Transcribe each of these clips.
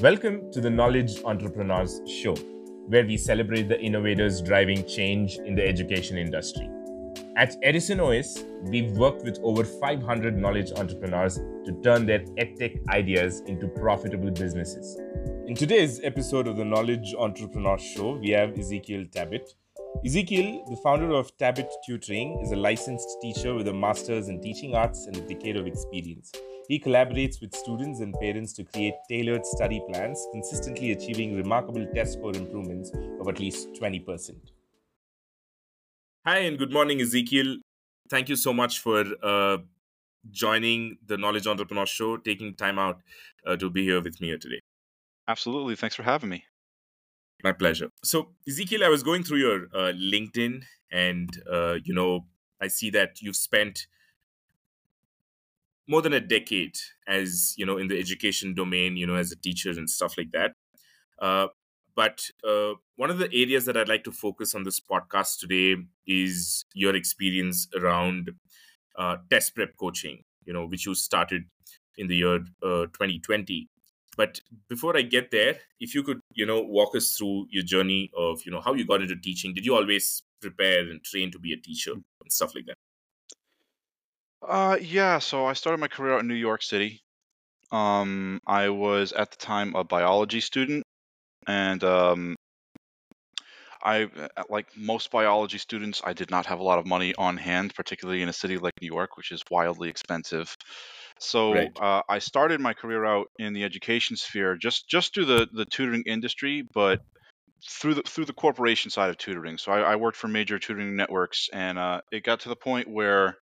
Welcome to the Knowledge Entrepreneurs Show, where we celebrate the innovators driving change in the education industry. At Edison OS, we've worked with over 500 knowledge entrepreneurs to turn their edtech ideas into profitable businesses. In today's episode of the Knowledge Entrepreneur Show, we have Ezekiel Tabet. Ezekiel, the founder of Tabet Tutoring, is a licensed teacher with a master's in teaching arts and a decade of experience. He collaborates with students and parents to create tailored study plans, consistently achieving remarkable test score improvements of at least 20%. Hi, and good morning, Ezekiel. Thank you so much for uh, joining the Knowledge Entrepreneur Show, taking time out uh, to be here with me here today. Absolutely. Thanks for having me. My pleasure. So, Ezekiel, I was going through your uh, LinkedIn, and uh, you know, I see that you've spent more than a decade as you know in the education domain, you know, as a teacher and stuff like that. Uh, but uh, one of the areas that I'd like to focus on this podcast today is your experience around uh, test prep coaching. You know, which you started in the year 2020 but before i get there if you could you know walk us through your journey of you know how you got into teaching did you always prepare and train to be a teacher and stuff like that uh yeah so i started my career out in new york city um i was at the time a biology student and um I, like most biology students, I did not have a lot of money on hand, particularly in a city like New York, which is wildly expensive. So Right. uh, I started my career out in the education sphere, just just through the the tutoring industry, but through the through the corporation side of tutoring. So I, I worked for major tutoring networks, and uh, it got to the point where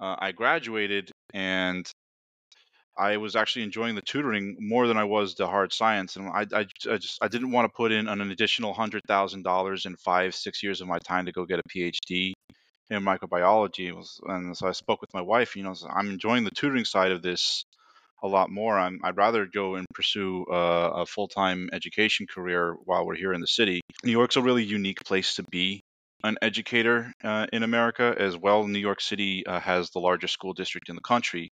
uh, I graduated, and I was actually enjoying the tutoring more than I was the hard science, and I, I, I just I didn't want to put in an additional hundred thousand dollars in five six years of my time to go get a PhD in microbiology. Was, and so I spoke with my wife. You know, I'm enjoying the tutoring side of this a lot more. I'm, I'd rather go and pursue uh, a full time education career while we're here in the city. New York's a really unique place to be an educator uh, in America as well. New York City uh, has the largest school district in the country.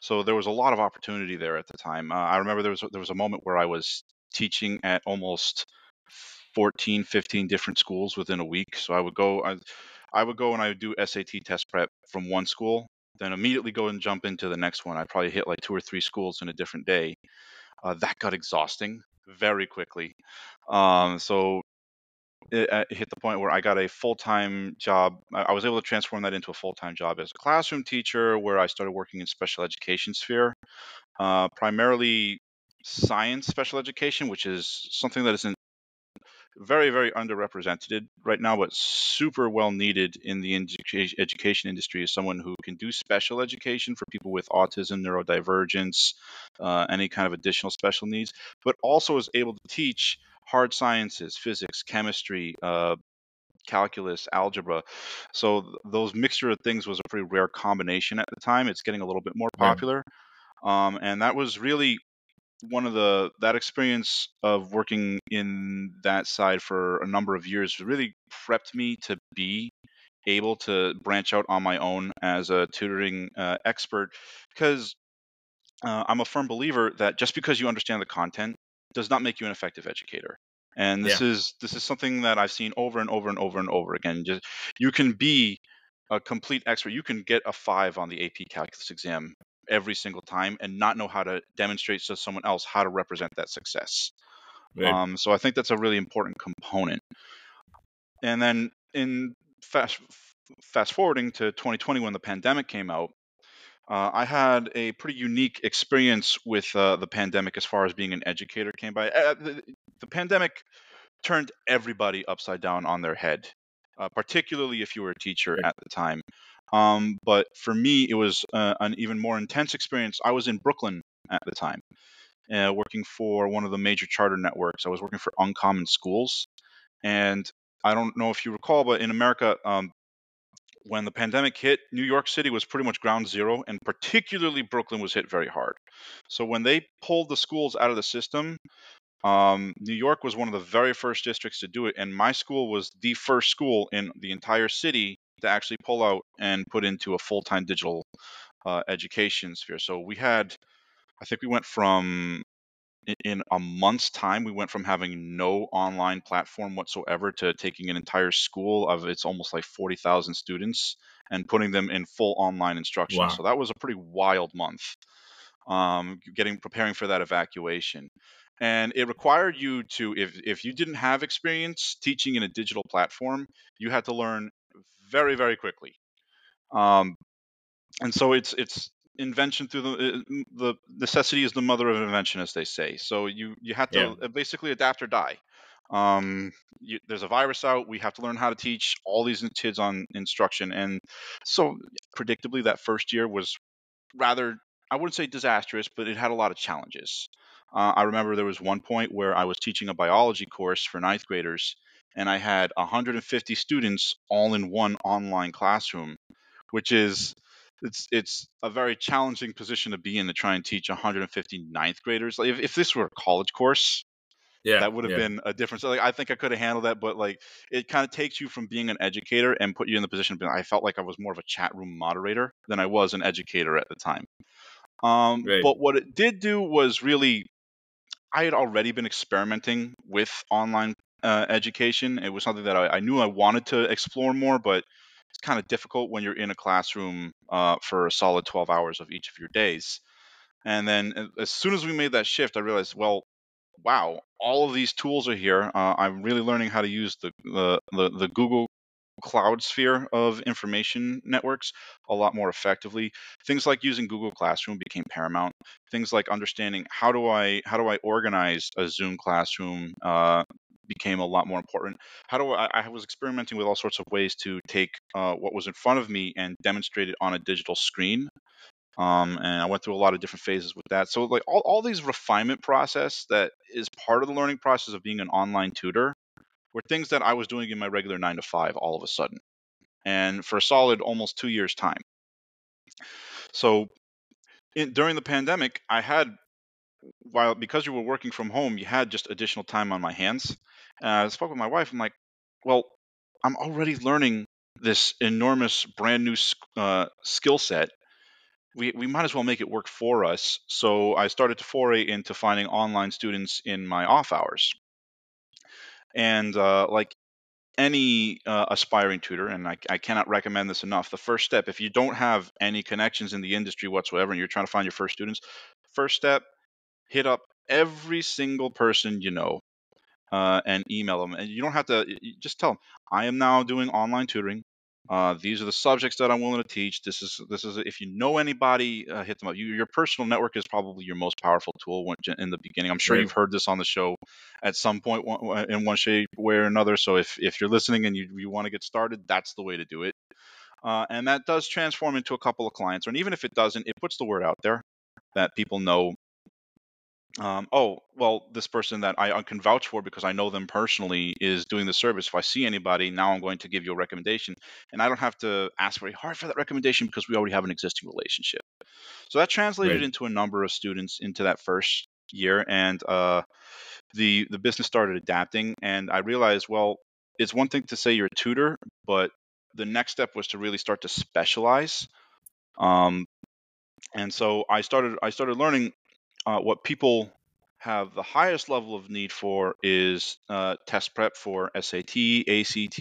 So there was a lot of opportunity there at the time. Uh, I remember there was there was a moment where I was teaching at almost 14, 15 different schools within a week. So I would go I, I would go and I would do SAT test prep from one school, then immediately go and jump into the next one. I'd probably hit like two or three schools in a different day. Uh, that got exhausting very quickly. Um, so it, it hit the point where I got a full time job. I was able to transform that into a full time job as a classroom teacher, where I started working in special education sphere, uh, primarily science special education, which is something that isn't very very underrepresented right now, but super well needed in the education education industry is someone who can do special education for people with autism, neurodivergence, uh, any kind of additional special needs, but also is able to teach hard sciences, physics, chemistry, uh, calculus, algebra. So th- those mixture of things was a pretty rare combination at the time. It's getting a little bit more popular, um, and that was really one of the that experience of working in that side for a number of years really prepped me to be able to branch out on my own as a tutoring uh, expert because uh, I'm a firm believer that just because you understand the content does not make you an effective educator. And this Yeah. is this is something that I've seen over and over and over and over again. Just you can be a complete expert. You can get a five on the AP Calculus exam every single time and not know how to demonstrate to someone else how to represent that success. Right. Um, so I think that's a really important component. And then in fast fast forwarding to 2020 when the pandemic came out, uh, I had a pretty unique experience with uh, the pandemic as far as being an educator came by. Uh, the, the pandemic turned everybody upside down on their head, uh, particularly if you were a teacher at the time. Um, but for me, it was uh, an even more intense experience. I was in Brooklyn at the time, uh, working for one of the major charter networks. I was working for Uncommon Schools, and I don't know if you recall, but in America, um, when the pandemic hit, New York City was pretty much ground zero, and particularly Brooklyn was hit very hard. So when they pulled the schools out of the system, um, New York was one of the very first districts to do it, and my school was the first school in the entire city to actually pull out and put into a full-time digital uh, education sphere. So we had, I think we went from in a month's time, we went from having no online platform whatsoever to taking an entire school of it's almost like 40,000 students and putting them in full online instruction. Wow. So that was a pretty wild month. Um, getting preparing for that evacuation, and it required you to if if you didn't have experience teaching in a digital platform, you had to learn very very quickly. Um, and so it's it's invention through the uh, the necessity is the mother of invention, as they say. So you you have to Yeah. basically adapt or die. Um, you, there's a virus out. We have to learn how to teach all these kids on instruction, and so predictably, that first year was rather I wouldn't say disastrous, but it had a lot of challenges. Uh, I remember there was one point where I was teaching a biology course for ninth graders, and I had 150 students all in one online classroom, which is it's it's a very challenging position to be in to try and teach 150 ninth graders. Like if, if this were a college course, Yeah. that would have yeah. been a difference. Like I think I could have handled that, but like it kind of takes you from being an educator and put you in the position of being. I felt like I was more of a chat room moderator than I was an educator at the time. Um, Right. but what it did do was really, I had already been experimenting with online uh, education. It was something that I, I knew I wanted to explore more, but it's kind of difficult when you're in a classroom uh, for a solid 12 hours of each of your days. And then as soon as we made that shift, I realized, well, wow, all of these tools are here. Uh, I'm really learning how to use the, the the the Google cloud sphere of information networks a lot more effectively. Things like using Google Classroom became paramount. Things like understanding how do I how do I organize a Zoom classroom uh, became a lot more important. How do I? I was experimenting with all sorts of ways to take uh, what was in front of me and demonstrate it on a digital screen. Um, and I went through a lot of different phases with that. So like all, all these refinement process that is part of the learning process of being an online tutor were things that I was doing in my regular nine to five all of a sudden, and for a solid almost two years time. So in, during the pandemic, I had while because you were working from home, you had just additional time on my hands. And I spoke with my wife. I'm like, well, I'm already learning this enormous brand new uh, skill set. We, we might as well make it work for us. So I started to foray into finding online students in my off hours. And uh, like any uh, aspiring tutor, and I, I cannot recommend this enough. The first step, if you don't have any connections in the industry whatsoever, and you're trying to find your first students, first step, hit up every single person you know uh, and email them. And you don't have to just tell them, I am now doing online tutoring. Uh, these are the subjects that I'm willing to teach. This is this is if you know anybody, uh, hit them up. You, your personal network is probably your most powerful tool when, in the beginning. I'm sure Right. you've heard this on the show at some point in one shape way or another. So if if you're listening and you you want to get started, that's the way to do it. Uh, and that does transform into a couple of clients. And even if it doesn't, it puts the word out there that people know um, oh, well, this person that I, I can vouch for because I know them personally is doing the service. If I see anybody, now I'm going to give you a recommendation. And I don't have to ask very hard for that recommendation because we already have an existing relationship. So that translated Right. into a number of students into that first year. And uh, the, the business started adapting. And I realized, well, it's one thing to say you're a tutor, but the next step was to really start to specialize. Um, and so I started I started learning uh, what people have the highest level of need for is uh, test prep for SAT, ACT,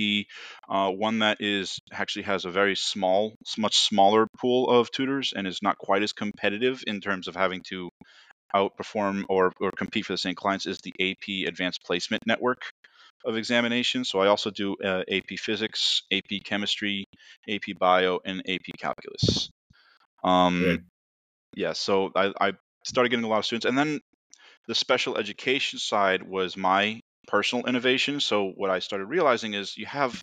uh, one that is actually has a very small, much smaller pool of tutors and is not quite as competitive in terms of having to outperform or, or compete for the same clients is the AP Advanced Placement Network of examinations. So I also do uh, AP Physics, AP Chemistry, AP Bio, and AP Calculus. Um, yeah, so I, I started getting a lot of students, and then the special education side was my personal innovation. So what I started realizing is you have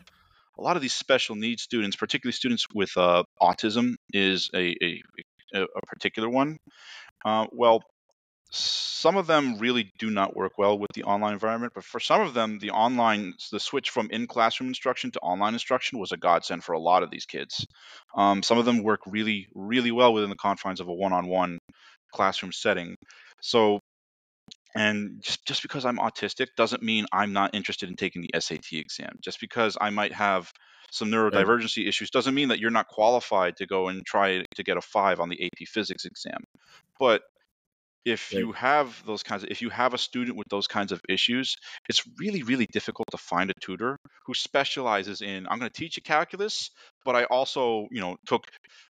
a lot of these special needs students, particularly students with uh, autism, is a, a a particular one. Uh, well, some of them really do not work well with the online environment, but for some of them, the online the switch from in classroom instruction to online instruction was a godsend for a lot of these kids. Um, some of them work really, really well within the confines of a one-on-one classroom setting. So, and just just because I'm autistic doesn't mean I'm not interested in taking the SAT exam. Just because I might have some neurodivergency issues doesn't mean that you're not qualified to go and try to get a five on the AP Physics exam. But if you have those kinds of if you have a student with those kinds of issues it's really really difficult to find a tutor who specializes in i'm going to teach you calculus but i also you know took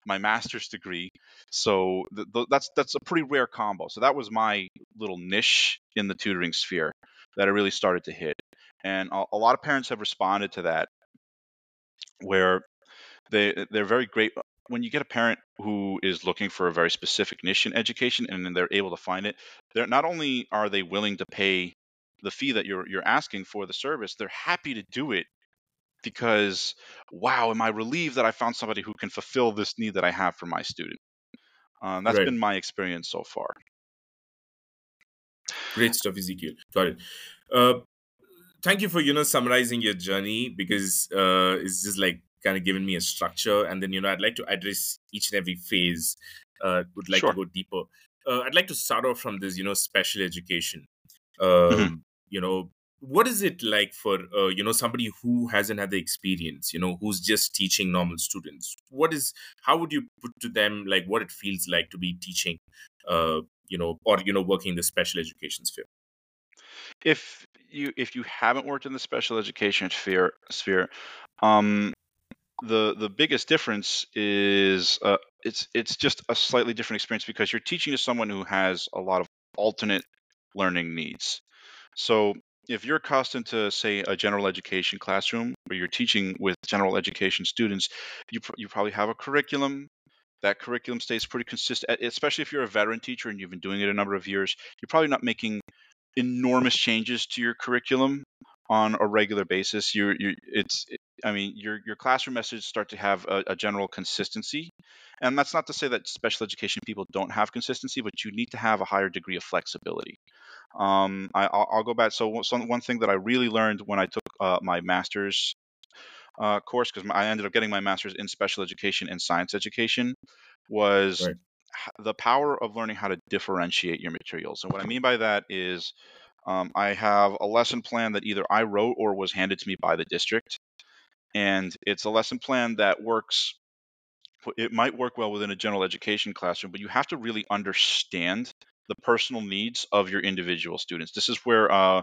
my master's degree. So th- th- that's that's a pretty rare combo. So that was my little niche in the tutoring sphere that i really started to hit. And a, a lot of parents have responded to that where they they're very great when you get a parent who is looking for a very specific niche in education and then they're able to find it they're not only are they willing to pay the fee that you're you're asking for the service they're happy to do it because wow am i relieved that i found somebody who can fulfill this need that i have for my student um, that's Right. been my experience so far Great stuff, Ezekiel. Got it. Uh, thank you for you know summarizing your journey because uh, it's just like kind of giving me a structure, and then you know I'd like to address each and every phase. Uh, would like Sure. to go deeper. Uh, I'd like to start off from this, you know, special education. Um, Mm-hmm. You know, what is it like for uh, you know somebody who hasn't had the experience? You know, who's just teaching normal students. What is how would you put to them like what it feels like to be teaching? Uh, you know, or you know, working in the special education sphere. if you if you haven't worked in the special education sphere sphere um the the biggest difference is uh, it's it's just a slightly different experience because you're teaching to someone who has a lot of alternate learning needs. So if you're accustomed to say a general education classroom where you're teaching with general education students, you pr- you probably have a curriculum. That curriculum stays pretty consistent, especially if you're a veteran teacher and you've been doing it a number of years. You're probably not making enormous changes to your curriculum on a regular basis. You're, you it's, I mean, your your classroom messages start to have a, a general consistency, and that's not to say that special education people don't have consistency, but you need to have a higher degree of flexibility. Um, I, I'll, I'll go back. So one- one thing that I really learned when I took uh, my master's uh, course, because I ended up getting my master's in special education and science education, was Right. the power of learning how to differentiate your materials. And what I mean by that is um, I have a lesson plan that either I wrote or was handed to me by the district. And it's a lesson plan that works, it might work well within a general education classroom, but you have to really understand the personal needs of your individual students. This is where uh,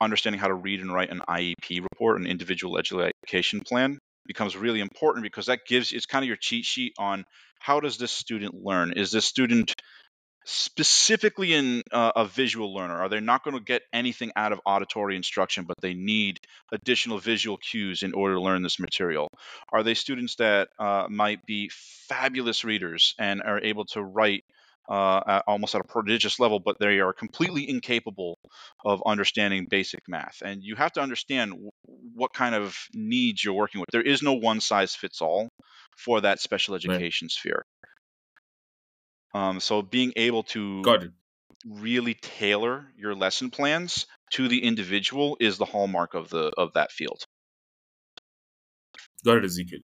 understanding how to read and write an IEP report, an individual education plan, becomes really important because that gives it's kind of your cheat sheet on how does this student learn? Is this student specifically in uh, a visual learner? Are they not going to get anything out of auditory instruction, but they need additional visual cues in order to learn this material? Are they students that uh, might be fabulous readers and are able to write uh, at, almost at a prodigious level, but they are completely incapable of understanding basic math? And you have to understand w- what kind of needs you're working with. There is no one size fits all for that special Right. education sphere. Um, so being able to really tailor your lesson plans to the individual is the hallmark of the of that field. Got it, Ezekiel.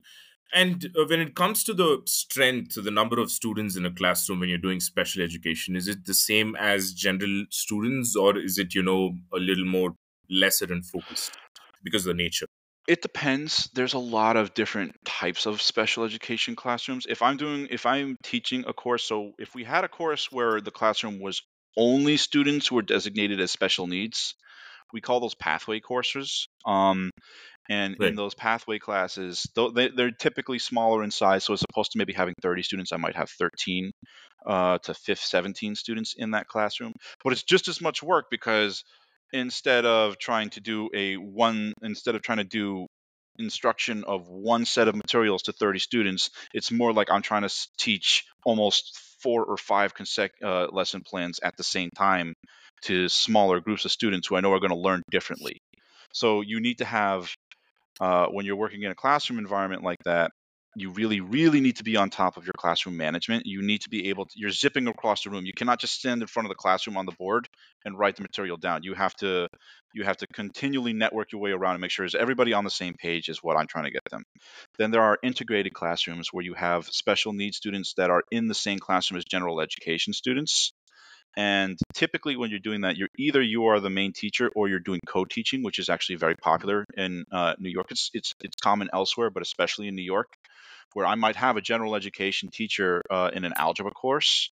And uh, when it comes to the strength, the number of students in a classroom when you're doing special education, is it the same as general students, or is it you know a little more lesser and focused because of the nature? It depends. There's a lot of different types of special education classrooms. If I'm doing if I'm teaching a course, so if we had a course where the classroom was only students who were designated as special needs, we call those pathway courses. Um, and Right. in those pathway classes, though they, they're typically smaller in size, so as opposed to maybe having 30 students, I might have 13 uh, to 5, 17 students in that classroom. But it's just as much work because instead of trying to do a one, instead of trying to do instruction of one set of materials to 30 students, it's more like I'm trying to teach almost four or five consec- uh, lesson plans at the same time to smaller groups of students who I know are going to learn differently. So you need to have uh, when you're working in a classroom environment like that, you really, really need to be on top of your classroom management. You need to be able to, you're zipping across the room. You cannot just stand in front of the classroom on the board and write the material down. You have to, you have to continually network your way around and make sure is everybody on the same page is what I'm trying to get them. Then there are integrated classrooms where you have special needs students that are in the same classroom as general education students. And typically, when you're doing that, you're either you are the main teacher or you're doing co-teaching, which is actually very popular in uh, New York. It's it's it's common elsewhere, but especially in New York, where I might have a general education teacher uh, in an algebra course,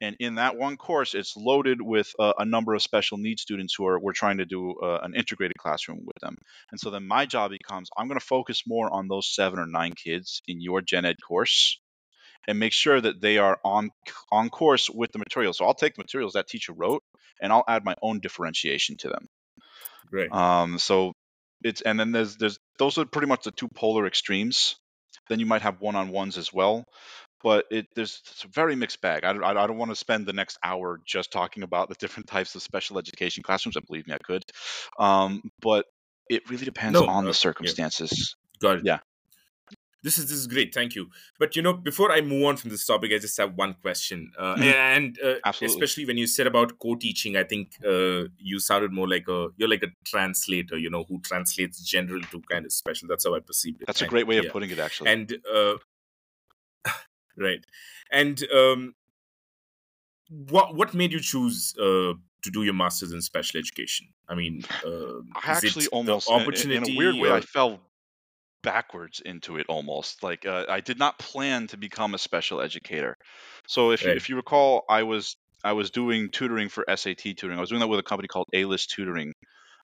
and in that one course, it's loaded with uh, a number of special needs students who are we're trying to do uh, an integrated classroom with them. And so then my job becomes I'm going to focus more on those seven or nine kids in your gen ed course and make sure that they are on on course with the material. So I'll take the materials that teacher wrote and I'll add my own differentiation to them. Right. Um, so it's and then there's there's those are pretty much the two polar extremes. Then you might have one on ones as well, but it there's it's a very mixed bag. I, I, I don't want to spend the next hour just talking about the different types of special education classrooms. I believe me, I could, um, but it really depends No, on uh, the yeah. circumstances. Got it. Yeah. This is this is great. Thank you. But you know, before I move on from this topic, I just have one question. Uh, Mhm. And uh, Absolutely. especially when you said about co-teaching, I think uh, you sounded more like a you're like a translator. You know, who translates general to kind of special. That's how I perceived it. That's a great way of yeah. putting it, actually. and uh, right and um, what what made you choose uh, to do your masters in special education i mean uh, I actually almost, opportunity in a weird way, I fell backwards into it almost. Like uh, I did not plan to become a special educator. So if you, Right. if you recall, I was I was doing tutoring for SAT tutoring. I was doing that with a company called A List Tutoring,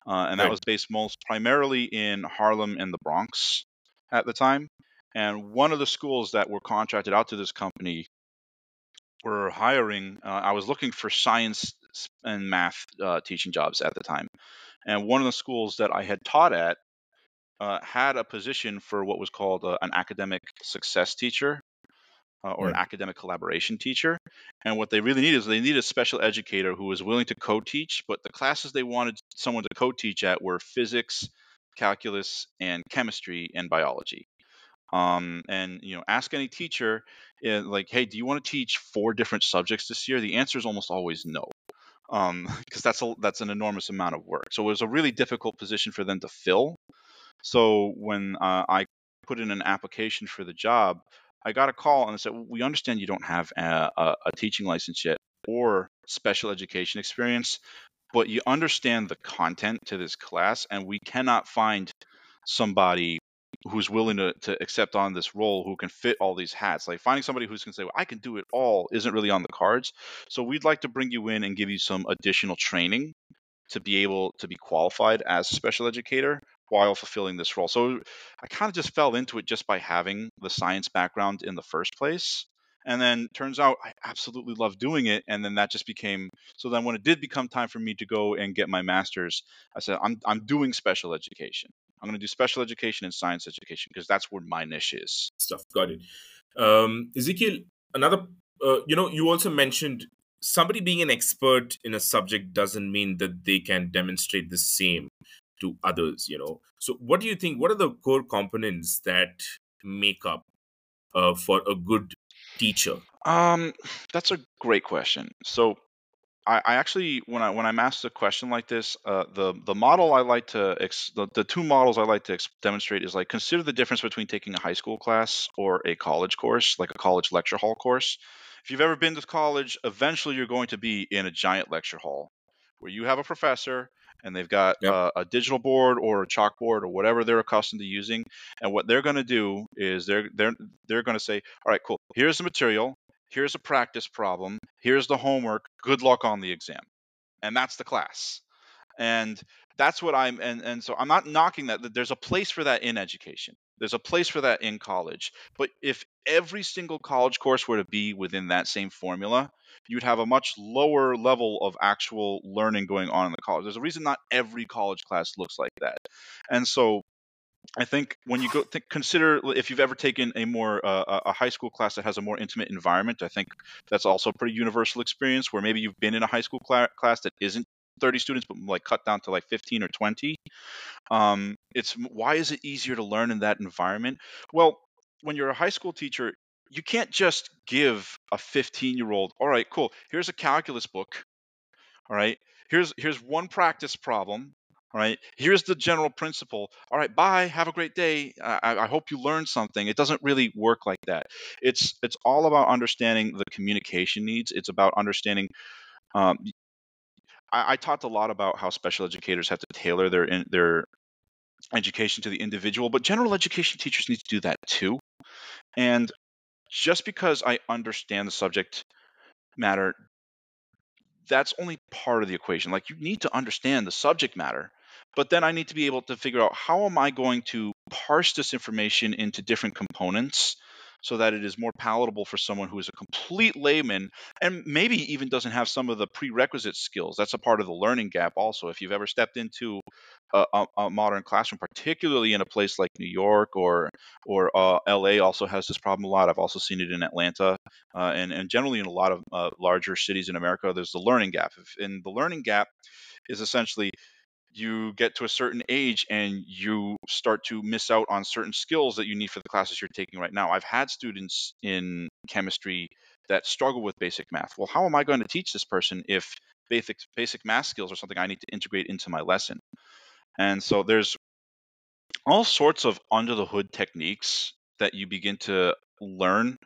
uh, and that Right. was based most primarily in Harlem and the Bronx at the time. And one of the schools that were contracted out to this company were hiring. Uh, I was looking for science and math uh, teaching jobs at the time, and one of the schools that I had taught at uh, had a position for what was called uh, an academic success teacher uh, or an academic collaboration teacher. And what they really need is they need a special educator who was willing to co-teach, but the classes they wanted someone to co-teach at were physics, calculus, and chemistry and biology. Um, and you know, ask any teacher, uh, like, hey, do you want to teach four different subjects this year? The answer is almost always no, because that's a, that's an enormous amount of work. So it was a really difficult position for them to fill. So when uh, I put in an application for the job, I got a call and they said, "We understand you don't have a, a, a teaching license yet or special education experience, but you understand the content to this class, and we cannot find somebody who's willing to, to accept on this role who can fit all these hats. Like finding somebody who's going to say, well, I can do it all isn't really on the cards. So we'd like to bring you in and give you some additional training to be able to be qualified as a special educator while fulfilling this role. So I kind of just fell into it just by having the science background in the first place. And then turns out I absolutely love doing it. And then that just became so then when it did become time for me to go and get my master's, I said, I'm, I'm doing special education. I'm going to do special education and science education because that's where my niche is. stuff got it um ezekiel another uh, you know you also mentioned somebody being an expert in a subject doesn't mean that they can demonstrate the same to others you know so what do you think what are the core components that make up uh, for a good teacher Um, that's a great question. So I, I actually, when I when I'm asked a question like this, uh, the the model I like to ex- the, the two models I like to ex- demonstrate is like consider the difference between taking a high school class or a college course, like a college lecture hall course. If you've ever been to college, eventually you're going to be in a giant lecture hall where you have a professor and they've got Yep. uh, a digital board or a chalkboard or whatever they're accustomed to using, and what they're going to do is they're they're they're going to say, all right, cool. Here's the material. Here's a practice problem. Here's the homework. Good luck on the exam. And that's the class. And that's what I'm and and so I'm not knocking that. There's a place for that in education. There's a place for that in college. But if every single college course were to be within that same formula, you'd have a much lower level of actual learning going on in the college. There's a reason not every college class looks like that. And so I think when you go think, consider if you've ever taken a more uh, a- high school class that has a more intimate environment, I think that's also a pretty universal experience where maybe you've been in a high school cla- class that isn't 30 students but like cut down to like 15 or 20. Um, it's why is it easier to learn in that environment? Well, when you're a high school teacher, you can't just give a 15 year old, all right, cool, here's a calculus book. All right, here's here's one practice problem. All right, here's the general principle. All right, bye. Have a great day. I, I hope you learned something. It doesn't really work like that. It's it's all about understanding the communication needs. It's about understanding. Um, I, I talked a lot about how special educators have to tailor their in, their education to the individual, but general education teachers need to do that too. And just because I understand the subject matter that's only part of the equation. Like you need to understand the subject matter, but then I need to be able to figure out how am I going to parse this information into different components so that it is more palatable for someone who is a complete layman and maybe even doesn't have some of the prerequisite skills. That's a part of the learning gap also. If you've ever stepped into a, a, modern classroom, particularly in a place like New York or or uh, LA, also has this problem a lot. I've also seen it in Atlanta uh, and and generally in a lot of uh, larger cities in America. There's the learning gap, and the learning gap is essentially you get to a certain age and you start to miss out on certain skills that you need for the classes you're taking right now. I've had students in chemistry that struggle with basic math. Well, how am I going to teach this person if basic basic math skills are something I need to integrate into my lesson? And so there's all sorts of under the hood techniques that you begin to learn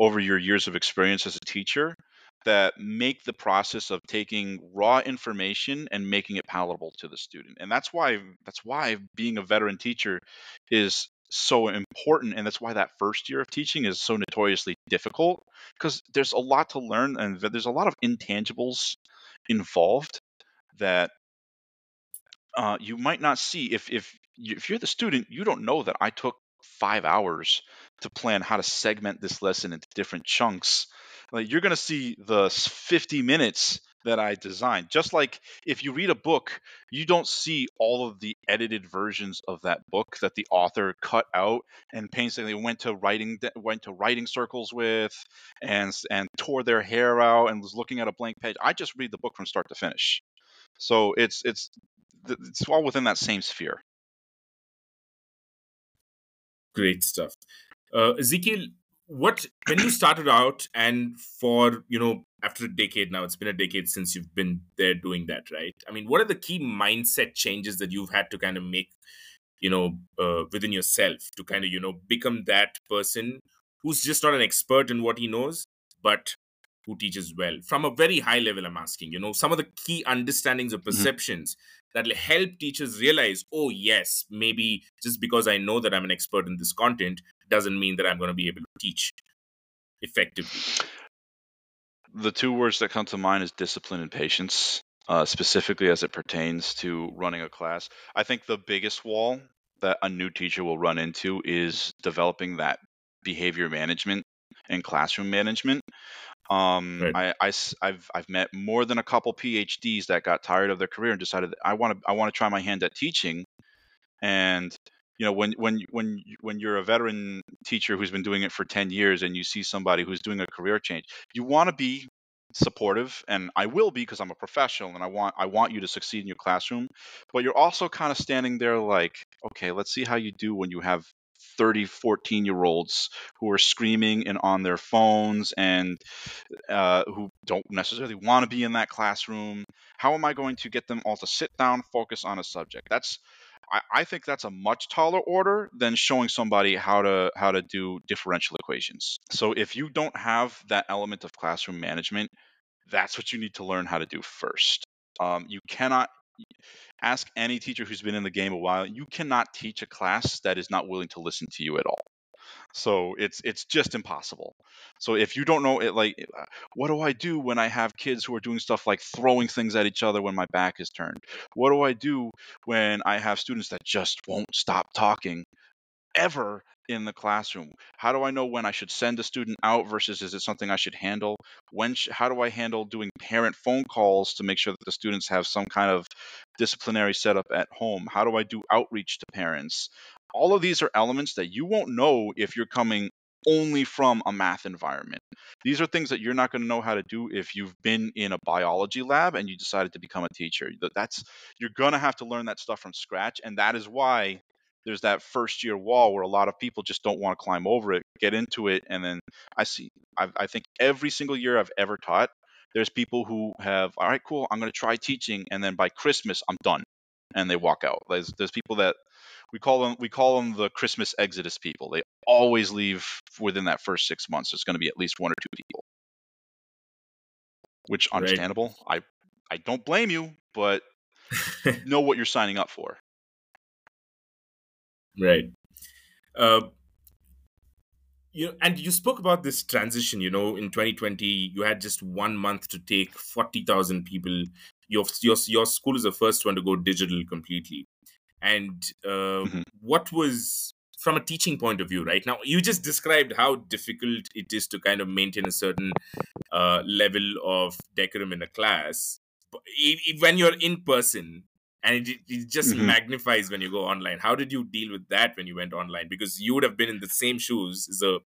over your years of experience as a teacher that make the process of taking raw information and making it palatable to the student. And that's why that's why being a veteran teacher is so important and that's why that first year of teaching is so notoriously difficult because there's a lot to learn and there's a lot of intangibles involved that uh, you might not see if if if you're the student you don't know that i took five hours to plan how to segment this lesson into different chunks like you're going to see the 50 minutes that I designed. Just like if you read a book, you don't see all of the edited versions of that book that the author cut out and painstakingly went to writing went to writing circles with and and tore their hair out and was looking at a blank page. I just read the book from start to finish. So it's it's it's all within that same sphere. Great stuff. Uh, Ezekiel, what when you started out and for you know after a decade now it's been a decade since you've been there doing that right? I mean what are the key mindset changes that you've had to kind of make you know uh, within yourself to kind of you know become that person who's just not an expert in what he knows but who teaches well from a very high level i'm asking you know some of the key understandings or mm-hmm. perceptions mm-hmm. that'll help teachers realize oh yes maybe just because i know that i'm an expert in this content doesn't mean that I'm going to be able to teach effectively. The two words that come to mind is discipline and patience, uh, specifically as it pertains to running a class. I think the biggest wall that a new teacher will run into is developing that behavior management and classroom management. Um, right. I, I, have I've met more than a couple PhDs that got tired of their career and decided I want to I want to try my hand at teaching, and you know when when when when you're a veteran teacher who's been doing it for 10 years and you see somebody who's doing a career change you want to be supportive and I will be because I'm a professional and I want I want you to succeed in your classroom but you're also kind of standing there like okay let's see how you do when you have 30 14 year olds who are screaming and on their phones and uh, who don't necessarily want to be in that classroom how am i going to get them all to sit down focus on a subject that's I, think that's a much taller order than showing somebody how to how to do differential equations. So if you don't have that element of classroom management, that's what you need to learn how to do first. Um, you cannot ask any teacher who's been in the game a while. You cannot teach a class that is not willing to listen to you at all. So it's it's just impossible. So if you don't know it, like, what do I do when I have kids who are doing stuff like throwing things at each other when my back is turned? What do I do when I have students that just won't stop talking ever in the classroom? How do I know when I should send a student out versus is it something I should handle? When sh- how do I handle doing parent phone calls to make sure that the students have some kind of disciplinary setup at home? How do I do outreach to parents? all of these are elements that you won't know if you're coming only from a math environment. These are things that you're not going to know how to do if you've been in a biology lab and you decided to become a teacher. That's you're going to have to learn that stuff from scratch and that is why there's that first year wall where a lot of people just don't want to climb over it, get into it and then I see I, I think every single year I've ever taught there's people who have all right cool, I'm going to try teaching and then by Christmas I'm done and they walk out. There's there's people that we call them we call them the Christmas exodus people. They always leave within that first six months. There's going to be at least one or two people, which understandable. Right. I I don't blame you, but know what you're signing up for. Right. Uh, you and you spoke about this transition you know in 2020 you had just one month to take 40000 people your, your your school is the first one to go digital completely and uh, mm-hmm. what was from a teaching point of view right now you just described how difficult it is to kind of maintain a certain uh, level of decorum in a class when you're in person and it, it just mm-hmm. magnifies when you go online. How did you deal with that when you went online? Because you would have been in the same shoes as a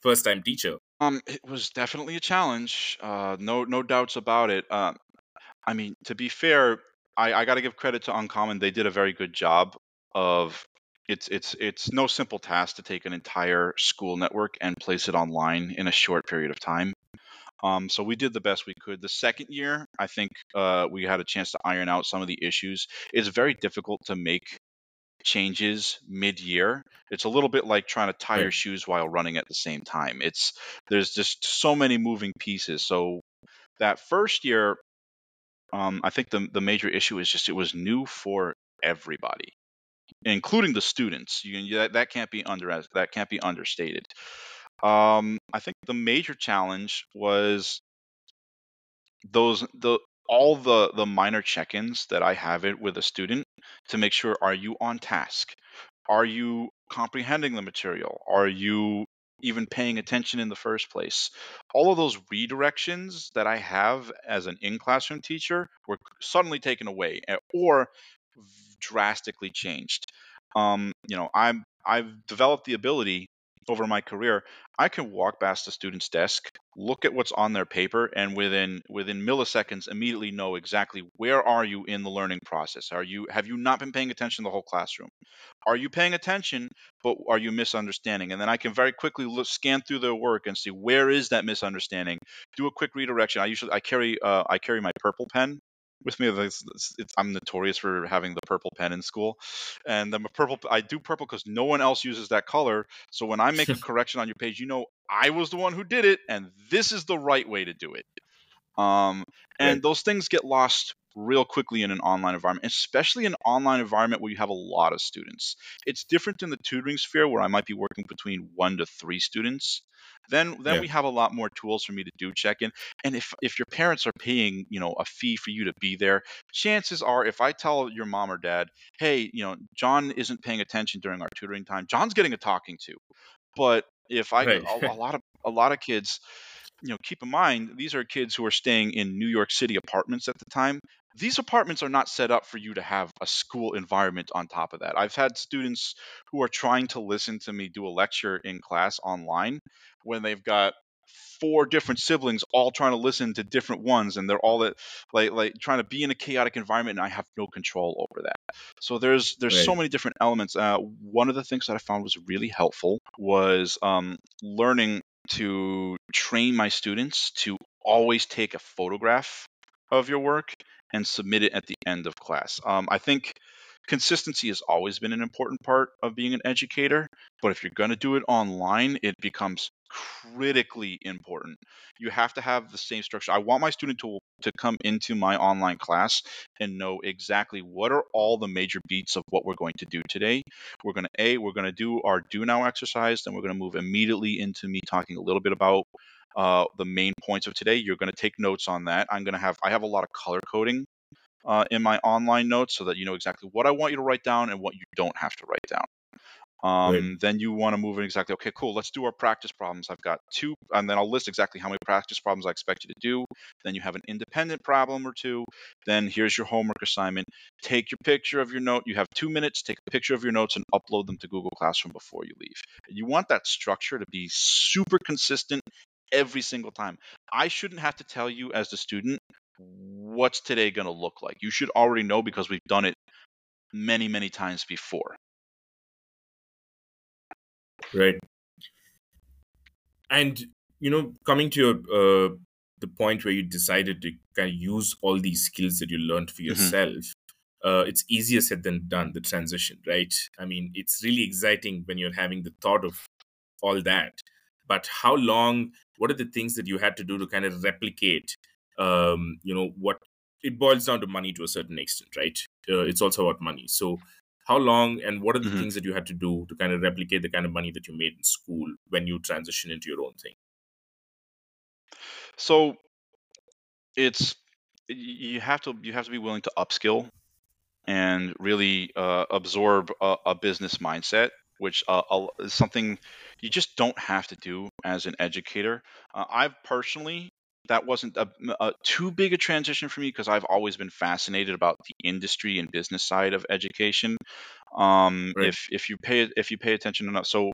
first time teacher. Um it was definitely a challenge uh no no doubts about it. Um i mean to be fair i i got to give credit to uncommon. They did a very good job of it's it's it's no simple task to take an entire school network and place it online in a short period of time um, so we did the best we could. The second year, I think uh, we had a chance to iron out some of the issues. It's very difficult to make changes mid-year. It's a little bit like trying to tie right. your shoes while running at the same time. It's there's just so many moving pieces. So that first year, um, I think the the major issue is just it was new for everybody, including the students. You, that, that can't be under that can't be understated. Um, I think the major challenge was those the all the the minor check-ins that I have it with a student to make sure are you on task? Are you comprehending the material? Are you even paying attention in the first place? All of those redirections that I have as an in-classroom teacher were suddenly taken away eh, or drastically changed. Um, you know, I'm I've developed the ability over my career, I can walk past a student's desk, look at what's on their paper, and within within milliseconds immediately know exactly where are you in the learning process. Are you have you not been paying attention the whole classroom? Are you paying attention, but are you misunderstanding? And then I can very quickly look, scan through their work and see where is that misunderstanding. Do a quick redirection. I usually I carry uh, I carry my purple pen with me. It's, it's, I'm notorious for having the purple pen in school, and I'm a purple. I do purple because no one else uses that color. So when I make a correction on your page, you know I was the one who did it, and this is the right way to do it. Um, and right. those things get lost real quickly in an online environment, especially an online environment where you have a lot of students. It's different in the tutoring sphere where I might be working between one to three students. Then then yeah. we have a lot more tools for me to do check-in. And if if your parents are paying, you know, a fee for you to be there, chances are if I tell your mom or dad, "Hey, you know, John isn't paying attention during our tutoring time. John's getting a talking to." But if I right. a, a lot of a lot of kids you know, keep in mind these are kids who are staying in New York City apartments at the time these apartments are not set up for you to have a school environment on top of that. I've had students who are trying to listen to me do a lecture in class online when they've got four different siblings all trying to listen to different ones and they're all that like like trying to be in a chaotic environment and I have no control over that. So there's there's right. so many different elements. Uh, one of the things that I found was really helpful was um, learning to train my students to always take a photograph of your work and submit it at the end of class. Um, I think consistency has always been an important part of being an educator, but if you're going to do it online, it becomes critically important. You have to have the same structure. I want my student to to come into my online class and know exactly what are all the major beats of what we're going to do today. We're going to a we're going to do our do now exercise, then we're going to move immediately into me talking a little bit about uh, the main points of today. You're going to take notes on that. I'm going to have I have a lot of color coding uh, in my online notes so that you know exactly what I want you to write down and what you don't have to write down. Um, right. Then you want to move in exactly. Okay, cool. Let's do our practice problems. I've got two, and then I'll list exactly how many practice problems I expect you to do. Then you have an independent problem or two. Then here's your homework assignment. Take your picture of your note. You have two minutes. Take a picture of your notes and upload them to Google Classroom before you leave. You want that structure to be super consistent every single time. I shouldn't have to tell you as the student what's today going to look like. You should already know because we've done it many, many times before. Right. And, you know, coming to your, uh, the point where you decided to kind of use all these skills that you learned for mm-hmm. yourself, mm-hmm. uh, it's easier said than done, the transition, right? I mean, it's really exciting when you're having the thought of all that but how long what are the things that you had to do to kind of replicate um, you know what it boils down to money to a certain extent right uh, it's also about money so how long and what are the Mhm. things that you had to do to kind of replicate the kind of money that you made in school when you transition into your own thing? So it's you have to you have to be willing to upskill and really uh, absorb a, a business mindset, which uh, is something you just don't have to do as an educator. Uh, I've personally that wasn't a, a too big a transition for me because I've always been fascinated about the industry and business side of education. Um, Right. if if you pay if you pay attention enough, so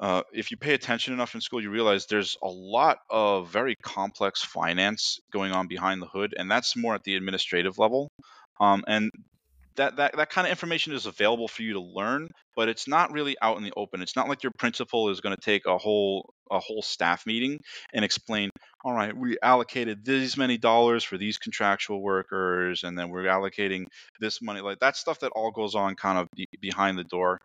uh, if you pay attention enough in school, you realize there's a lot of very complex finance going on behind the hood, and that's more at the administrative level. Um, and that, that that kind of information is available for you to learn, but it's not really out in the open. It's not like your principal is going to take a whole a whole staff meeting and explain, all right, we allocated these many dollars for these contractual workers, and then we're allocating this money. Like that stuff that all goes on kind of be, behind the door,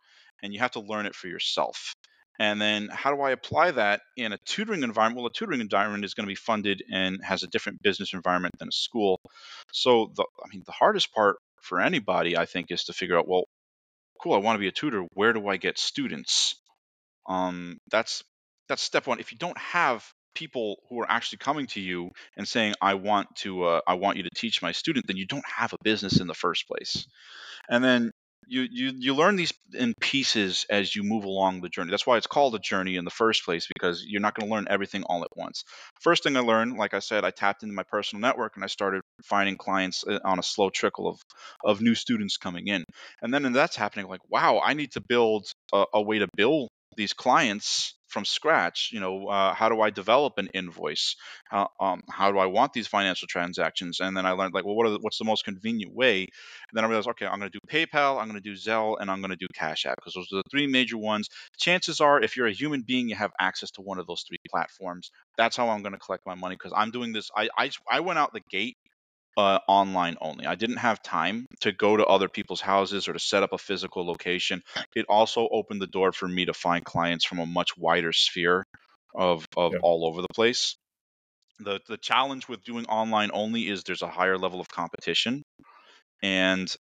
and you have to learn it for yourself. And then how do I apply that in a tutoring environment? Well, a tutoring environment is going to be funded and has a different business environment than a school. So the I mean the hardest part for anybody I think is to figure out, well, cool, I want to be a tutor. Where do I get students? Um, that's that's step one. If you don't have people who are actually coming to you and saying, I want to uh, I want you to teach my student, then you don't have a business in the first place and then you you you learn these in pieces as you move along the journey. That's why it's called a journey in the first place because you're not going to learn everything all at once. First thing I learned, like I said, I tapped into my personal network and I started finding clients uh, on a slow trickle of of new students coming in. And then and that's happening like, wow, I need to build a, a way to bill these clients from scratch you know uh, how do i develop an invoice how, um, how do i want these financial transactions and then i learned like well what the, what's the most convenient way and then I realized, okay, I'm going to do PayPal, I'm going to do Zelle, and I'm going to do Cash App because those are the three major ones. Chances are, if you're a human being, you have access to one of those three platforms. That's how I'm going to collect my money because I'm doing this. I, I, I went out the gate uh, online only. I didn't have time to go to other people's houses or to set up a physical location. It also opened the door for me to find clients from a much wider sphere of, of Yeah. all over the place. The, the challenge with doing online only is there's a higher level of competition and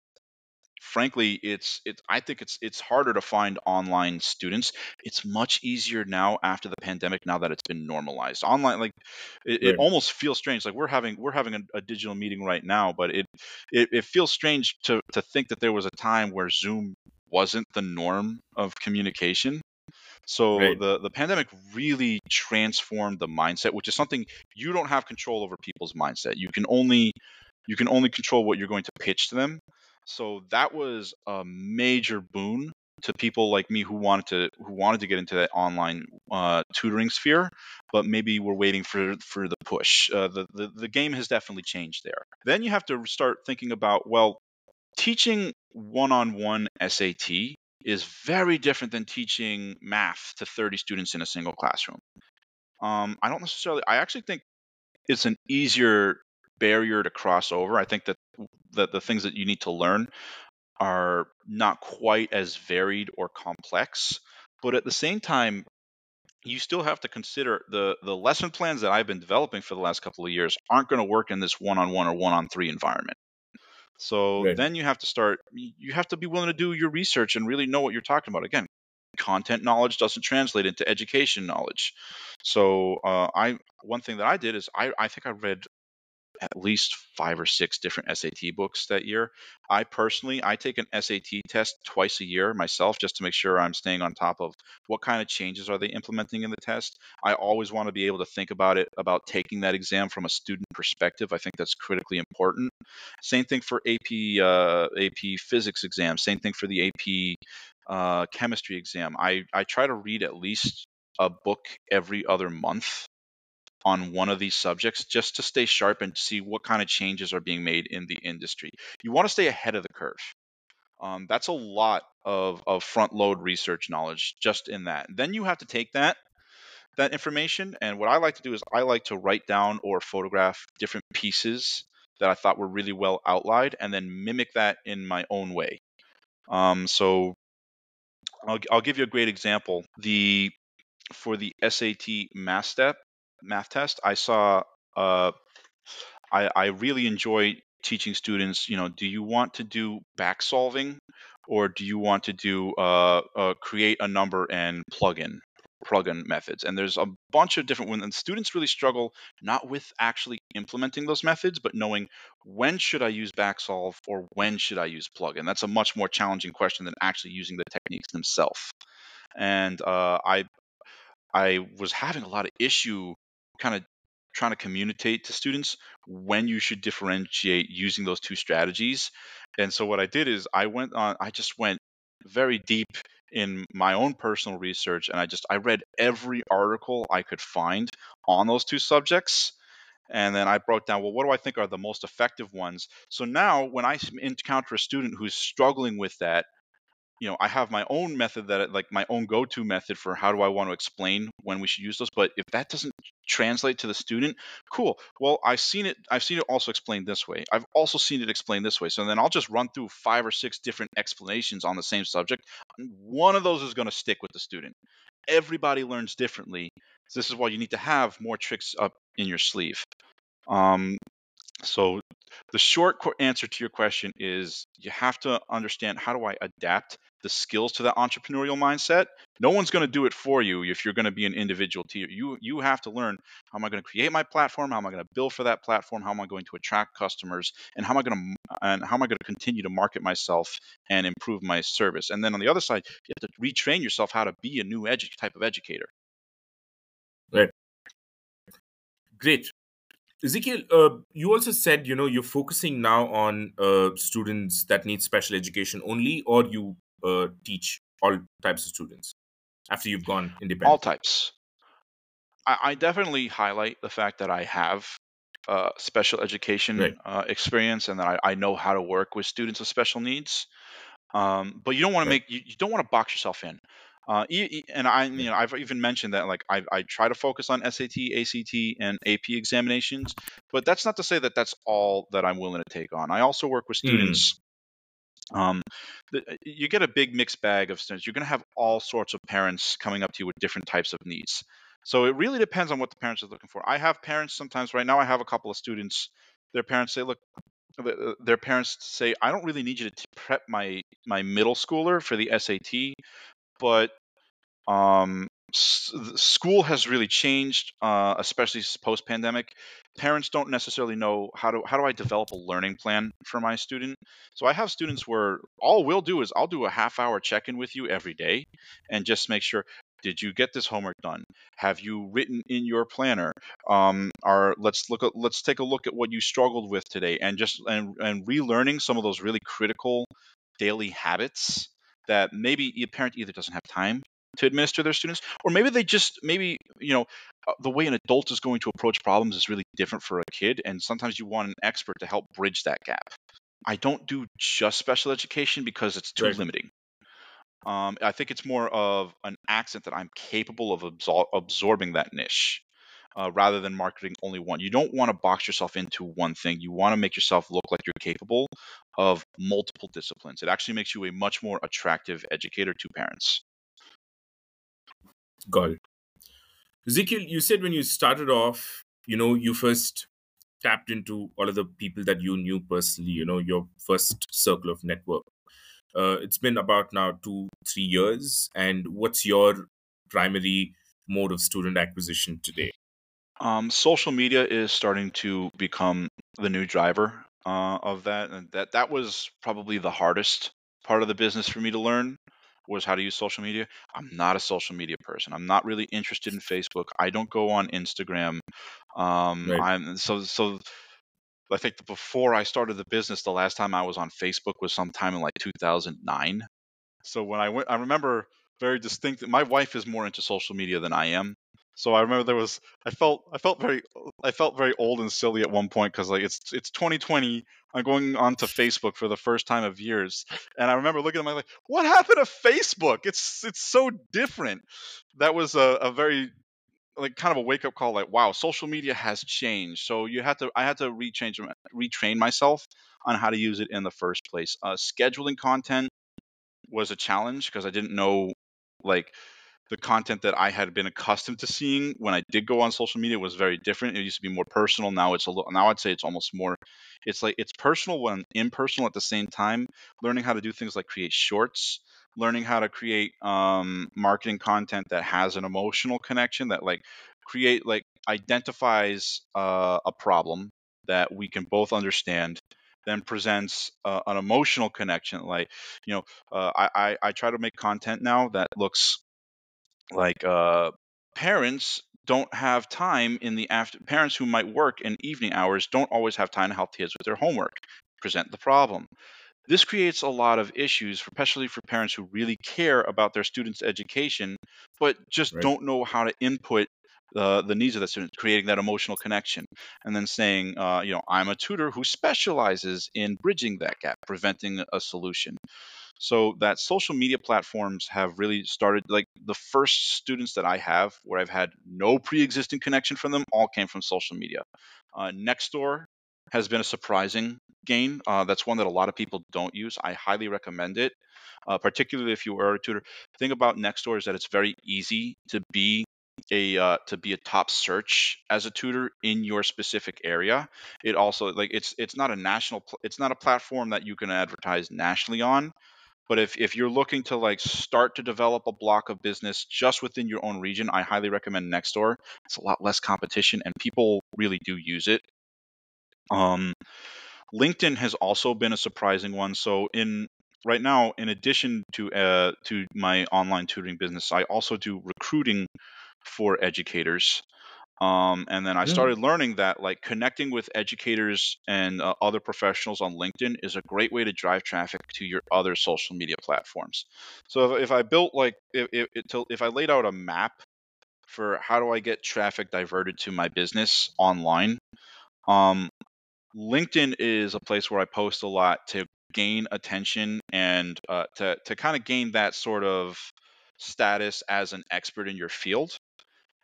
frankly it's it's i think it's it's harder to find online students. It's much easier now after the pandemic now that it's been normalized. Online like it, it almost feels strange like we're having we're having a, a digital meeting right now but it, it it feels strange to to think that there was a time where zoom wasn't the norm of communication. So Right. the the pandemic really transformed the mindset which is something you don't have control over people's mindset. You can only you can only control what you're going to pitch to them so that was a major boon to people like me who wanted to who wanted to get into that online uh, tutoring sphere, but maybe we're waiting for for the push. Uh, the, the the game has definitely changed there. Then you have to start thinking about well, teaching one-on-one SAT is very different than teaching math to 30 students in a single classroom. Um, I don't necessarily. I actually think it's an easier barrier to cross over. I think that the, the things that you need to learn are not quite as varied or complex, but at the same time, you still have to consider the the lesson plans that I've been developing for the last couple of years aren't going to work in this one-on-one or one-on-three environment. So Right. then you have to start you have to be willing to do your research and really know what you're talking about. Again, content knowledge doesn't translate into education knowledge. So uh, I one thing that I did is I I think I read at least five or six different SAT books that year. I personally, I take an SAT test twice a year myself just to make sure I'm staying on top of what kind of changes are they implementing in the test. I always want to be able to think about it about taking that exam from a student perspective. I think that's critically important. Same thing for AP uh, AP physics exam. Same thing for the AP uh, chemistry exam. I I try to read at least a book every other month on one of these subjects just to stay sharp and see what kind of changes are being made in the industry. You want to stay ahead of the curve. Um, that's a lot of, of front load research knowledge just in that. Then you have to take that that information and what I like to do is I like to write down or photograph different pieces that I thought were really well outlined and then mimic that in my own way. Um, so I'll, I'll give you a great example. The for the SAT math step math test, I saw uh, I, I really enjoy teaching students, you know, do you want to do back solving or do you want to do uh, uh, create a number and plug in? plug-in methods? And there's a bunch of different ones and students really struggle not with actually implementing those methods but knowing when should i use backsolve or when should i use plug-in that's a much more challenging question than actually using the techniques themselves. And uh, i i was having a lot of issue kind of trying to communicate to students when you should differentiate using those two strategies. And so what I did is I went on I just went very deep in my own personal research and I just I read every article I could find on those two subjects and then I broke down well what do I think are the most effective ones. So now when I encounter a student who's struggling with that you know i have my own method that like my own go-to method for how do i want to explain when we should use those but if that doesn't translate to the student cool. Well i've seen it i've seen it also explained this way. I've also seen it explained this way. So then i'll just run through five or six different explanations on the same subject. One of those is going to stick with the student. Everybody learns differently. So this is why you need to have more tricks up in your sleeve. Um, so the short answer to your question is you have to understand how do I adapt the skills to that entrepreneurial mindset. No one's going to do it for you if you're going to be an individual. You you have to learn how am I going to create my platform, how am I going to build for that platform, how am I going to attract customers, and how am I going to and how am I going to continue to market myself and improve my service. And then on the other side, you have to retrain yourself how to be a new edu- type of educator. Right. Great. Ezekiel, uh, you also said you know you're focusing now on uh, students that need special education only, or you uh, teach all types of students after you've gone independent. All types. I, I definitely highlight the fact that I have uh, special education right. Uh, experience and that I, I, know how to work with students with special needs. Um, but you don't want to make you, you don't want to box yourself in. Uh, and I, you know, I've even mentioned that like I, I try to focus on SAT, ACT, and AP examinations, but that's not to say that that's all that I'm willing to take on. I also work with hmm. students. Mm. Um, the, uh, you get a big mixed bag of students. You're going to have all sorts of parents coming up to you with different types of needs. So it really depends on what the parents are looking for. I have parents sometimes. Right now, I have a couple of students. Their parents say, "Look, uh, their parents say I don't really need you to prep my my middle schooler for the SAT but um, s- school has really changed, uh, especially post pandemic. Parents don't necessarily know how to how do I develop a learning plan for my student. So I have students where all we'll do is I'll do a half hour check in with you every day, and just make sure did you get this homework done have you written in your planner um are let's look at let's take a look at what you struggled with today and just and and relearning some of those really critical daily habits that maybe a parent either doesn't have time to administer their students or maybe they just maybe you know uh, the way an adult is going to approach problems is really different for a kid and sometimes you want an expert to help bridge that gap i don't do just special education because it's too right. limiting um, i think it's more of an accent that i'm capable of absor- absorbing that niche uh, rather than marketing only one. You don't want to box yourself into one thing. You want to make yourself look like you're capable of multiple disciplines. It actually makes you a much more attractive educator to parents. It. Ezekiel, you said when you started off, you know, you first tapped into all of the people that you knew personally, you know, your first circle of network. Uh, it's been about now two, three years. And what's your primary mode of student acquisition today? Um, social media is starting to become the new driver uh, of that, and that that was probably the hardest part of the business for me to learn was how to use social media. I'm not a social media person. I'm not really interested in Facebook. I don't go on Instagram. Um, right. I'm so so. I think before I started the business, the last time I was on Facebook was sometime in like 2009. So when I went, I remember very distinct. My wife is more into social media than I am, so I remember there was I felt I felt very I felt very old and silly at one point because like it's it's 2020. I'm going onto Facebook for the first time of years, and I remember looking at my like, what happened to Facebook? It's it's so different. That was a, a very like kind of a wake up call. Like wow, social media has changed. So you had to I had to rechange retrain myself on how to use it in the first place. Uh, scheduling content was a challenge because I didn't know like the content that I had been accustomed to seeing when I did go on social media was very different. It used to be more personal. Now it's a little. Now I'd say it's almost more. It's like it's personal when impersonal at the same time. Learning how to do things like create shorts, learning how to create um, marketing content that has an emotional connection that like create like identifies uh, a problem that we can both understand then presents uh, an emotional connection like you know uh, I, I, I try to make content now that looks like uh, parents don't have time in the after parents who might work in evening hours don't always have time to help kids with their homework present the problem. This creates a lot of issues especially for parents who really care about their students education but just Right. don't know how to input the, the needs of the student creating that emotional connection. And then saying uh, you know i'm a tutor who specializes in bridging that gap preventing a solution so that social media platforms have really started like the first students that I have where I've had no pre-existing connection from them all came from social media. Uh, Nextdoor has been a surprising gain. Uh, that's one that a lot of people don't use. I highly recommend it, uh, particularly if you are a tutor. The thing about Nextdoor is that it's very easy to be a uh, to be a top search as a tutor in your specific area. It also like it's it's not a national it's not a platform that you can advertise nationally on but if, if you're looking to like start to develop a block of business just within your own region, I highly recommend Nextdoor. It's a lot less competition and people really do use it. Um, LinkedIn has also been a surprising one. So in right now, in addition to uh, to my online tutoring business, I also do recruiting for educators. Um, and then I Mm. started learning that like connecting with educators and uh, other professionals on LinkedIn is a great way to drive traffic to your other social media platforms. So if, if I built like if if, if I laid out a map for how do I get traffic diverted to my business online, um, LinkedIn is a place where I post a lot to gain attention and uh, to to kind of gain that sort of status as an expert in your field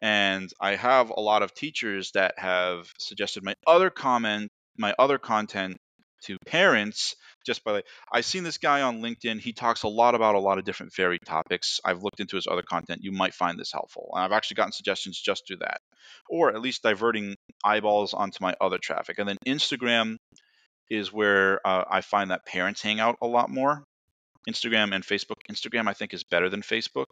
and I have a lot of teachers that have suggested my other comment, my other content to parents just by like I've seen this guy on LinkedIn. He talks a lot about a lot of different varied topics. I've looked into his other content. You might find this helpful. And I've actually gotten suggestions just do that. Or at least diverting eyeballs onto my other traffic. And then Instagram is where uh, I find that parents hang out a lot more. Instagram and Facebook. Instagram, I think, is better than Facebook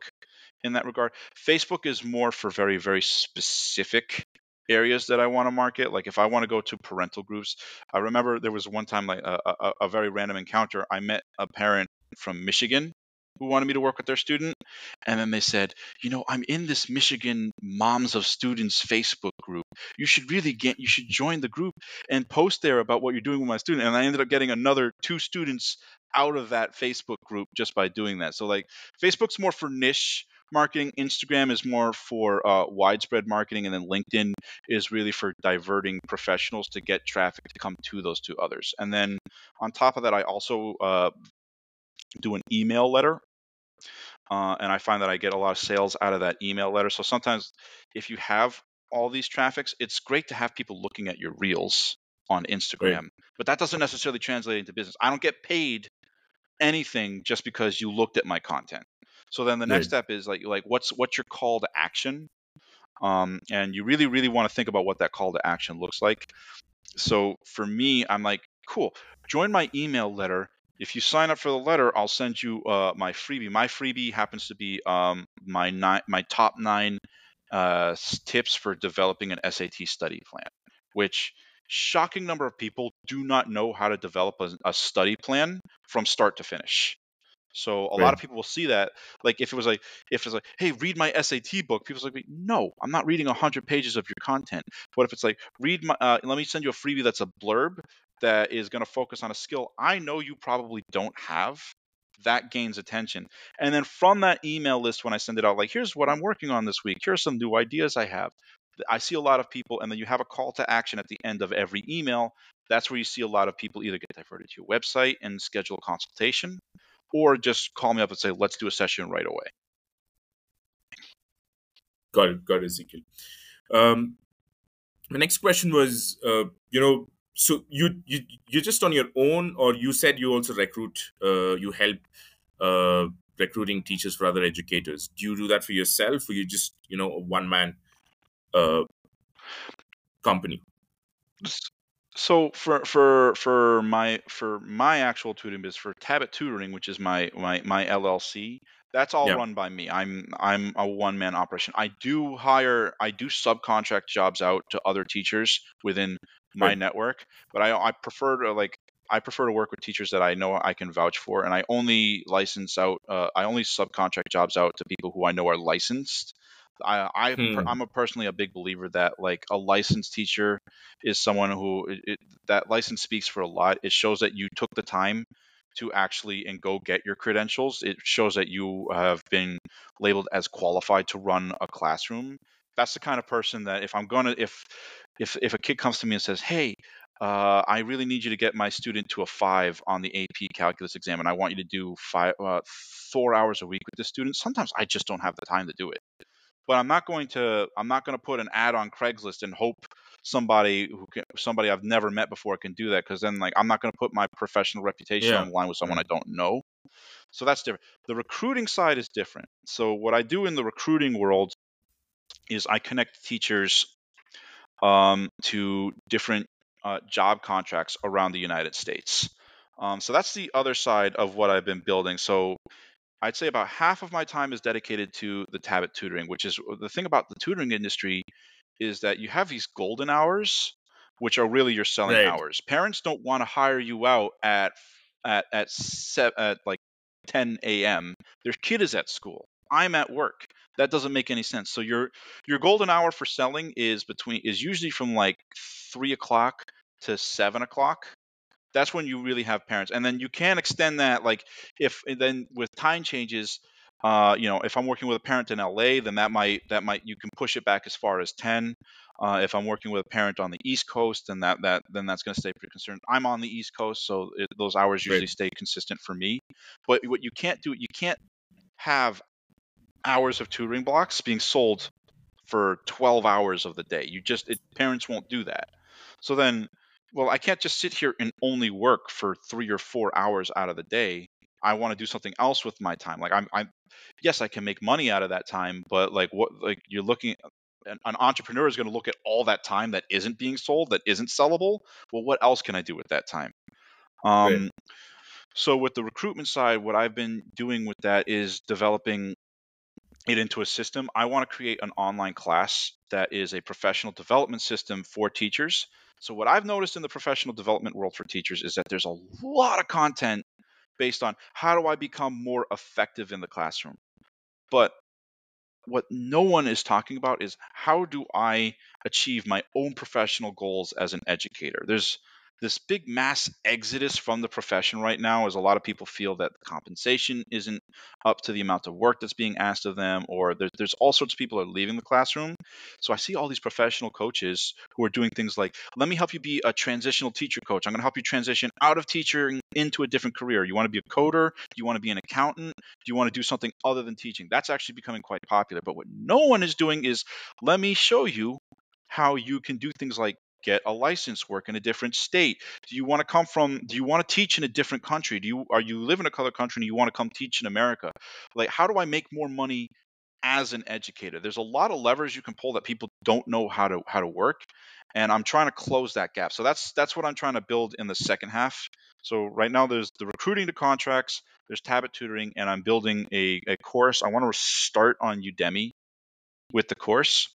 in that regard. Facebook is more for very, very specific areas that I want to market. Like if I want to go to parental groups, I remember there was one time like a, a, a very random encounter. I met a parent from Michigan who wanted me to work with their student, and then they said, you know, I'm in this Michigan Moms of Students Facebook group. You should really get, you should join the group and post there about what you're doing with my student. And I ended up getting another two students out of that Facebook group just by doing that. So like Facebook's more for niche marketing, Instagram is more for uh, widespread marketing, and then LinkedIn is really for diverting professionals to get traffic to come to those two others. And then on top of that, I also uh, do an email letter. Uh, and I find that I get a lot of sales out of that email letter. So sometimes, if you have all these traffics, it's great to have people looking at your reels on Instagram, but that doesn't necessarily translate into business. I don't get paid anything just because you looked at my content. So then the next Right. step is like like what's what's your call to action? Um, and you really really want to think about what that call to action looks like. So for me, I'm like, cool. Join my email letter. If you sign up for the letter, I'll send you uh, my freebie. My freebie happens to be um, my nine, my top nine uh, tips for developing an SAT study plan, which shocking number of people do not know how to develop a, a study plan from start to finish. So a lot of people will see that. Like if it was like if it's like, hey, read my SAT book, people's like, no, I'm not reading hundred pages of your content. But if it's like, read my, uh, let me send you a freebie that's a blurb that is going to focus on a skill I know you probably don't have. That gains attention. And then from that email list, when I send it out, like, here's what I'm working on this week. Here's some new ideas I have. I see a lot of people, and then you have a call to action at the end of every email. That's where you see a lot of people either get diverted to your website and schedule a consultation, or just call me up and say, let's do a session right away. Got it. Got it, Ezekiel. Um, the next question was, uh, you know, so you you you're just on your own, or you said you also recruit, uh, you help uh, recruiting teachers for other educators? Do you do that for yourself, or you just you know a one man uh, company? So for for for my for my actual tutoring business for Tabet Tutoring, which is my my my LLC, that's all Yeah. run by me. I'm I'm a one man operation. I do hire I do subcontract jobs out to other teachers within my Right. network, but I I prefer to like I prefer to work with teachers that I know I can vouch for, and I only license out uh, I only subcontract jobs out to people who I know are licensed. I I per- Hmm. I'm a personally a big believer that like a licensed teacher is someone who it, it, that license speaks for a lot. It shows that you took the time to actually and go get your credentials. It shows that you have been labeled as qualified to run a classroom. That's the kind of person that if I'm gonna if if if a kid comes to me and says, "Hey, uh, I really need you to get my student to a five on the AP calculus exam, and I want you to do five uh, four hours a week with the student," sometimes I just don't have the time to do it but I'm not going to I'm not going to put an ad on Craigslist and hope somebody who can somebody I've never met before can do that because then like I'm not going to put my professional reputation Yeah. on the line with someone I don't know. So that's different. The recruiting side is different. So what I do in the recruiting world is I connect teachers um, to different uh, job contracts around the United States. Um, so that's the other side of what I've been building. So I'd say about half of my time is dedicated to the Tabet tutoring, which is the thing about the tutoring industry is that you have these golden hours, which are really your selling Right. hours. Parents don't want to hire you out at at at, se- at like 10 a.m. Their kid is at school. I'm at work. That doesn't make any sense. So your your golden hour for selling is between is usually from like three o'clock to seven o'clock that's when you really have parents and then you can extend that like if then with time changes uh, you know if i'm working with a parent in la then that might that might you can push it back as far as 10 uh, if i'm working with a parent on the east coast then that that then that's going to stay pretty concerned i'm on the east coast so it, those hours usually Right. stay consistent for me but what you can't do you can't have hours of tutoring blocks being sold for 12 hours of the day. You just it, parents won't do that. So then, well, I can't just sit here and only work for three or four hours out of the day. I want to do something else with my time. Like I'm, I'm, yes, I can make money out of that time, but like what, like you're looking, an, an entrepreneur is going to look at all that time that isn't being sold, that isn't sellable. Well, what else can I do with that time? Um, Right. so with the recruitment side, what I've been doing with that is developing it into a system. I want to create an online class that is a professional development system for teachers. So what I've noticed in the professional development world for teachers is that there's a lot of content based on how do I become more effective in the classroom. But what no one is talking about is how do I achieve my own professional goals as an educator? There's this big mass exodus from the profession right now is a lot of people feel that the compensation isn't up to the amount of work that's being asked of them or there's, there's all sorts of people are leaving the classroom. So i see all these professional coaches who are doing things like let me help you be a transitional teacher coach. I'm going to help you transition out of teaching into a different career. You want to be a coder? Do you want to be an accountant? Do you want to do something other than teaching? That's actually becoming quite popular. But what no one is doing is let me show you how you can do things like get a license work in a different state. Do you want to come from do you want to teach in a different country? Do you are you live in a other country and you want to come teach in america? Like how do i make more money as an educator? There's a lot of levers you can pull that people don't know how to how to work and i'm trying to close that gap. So that's that's what i'm trying to build in the second half. So right now there's the recruiting to contracts there's Tabet tutoring and i'm building a, a course. I want to start on udemy with the course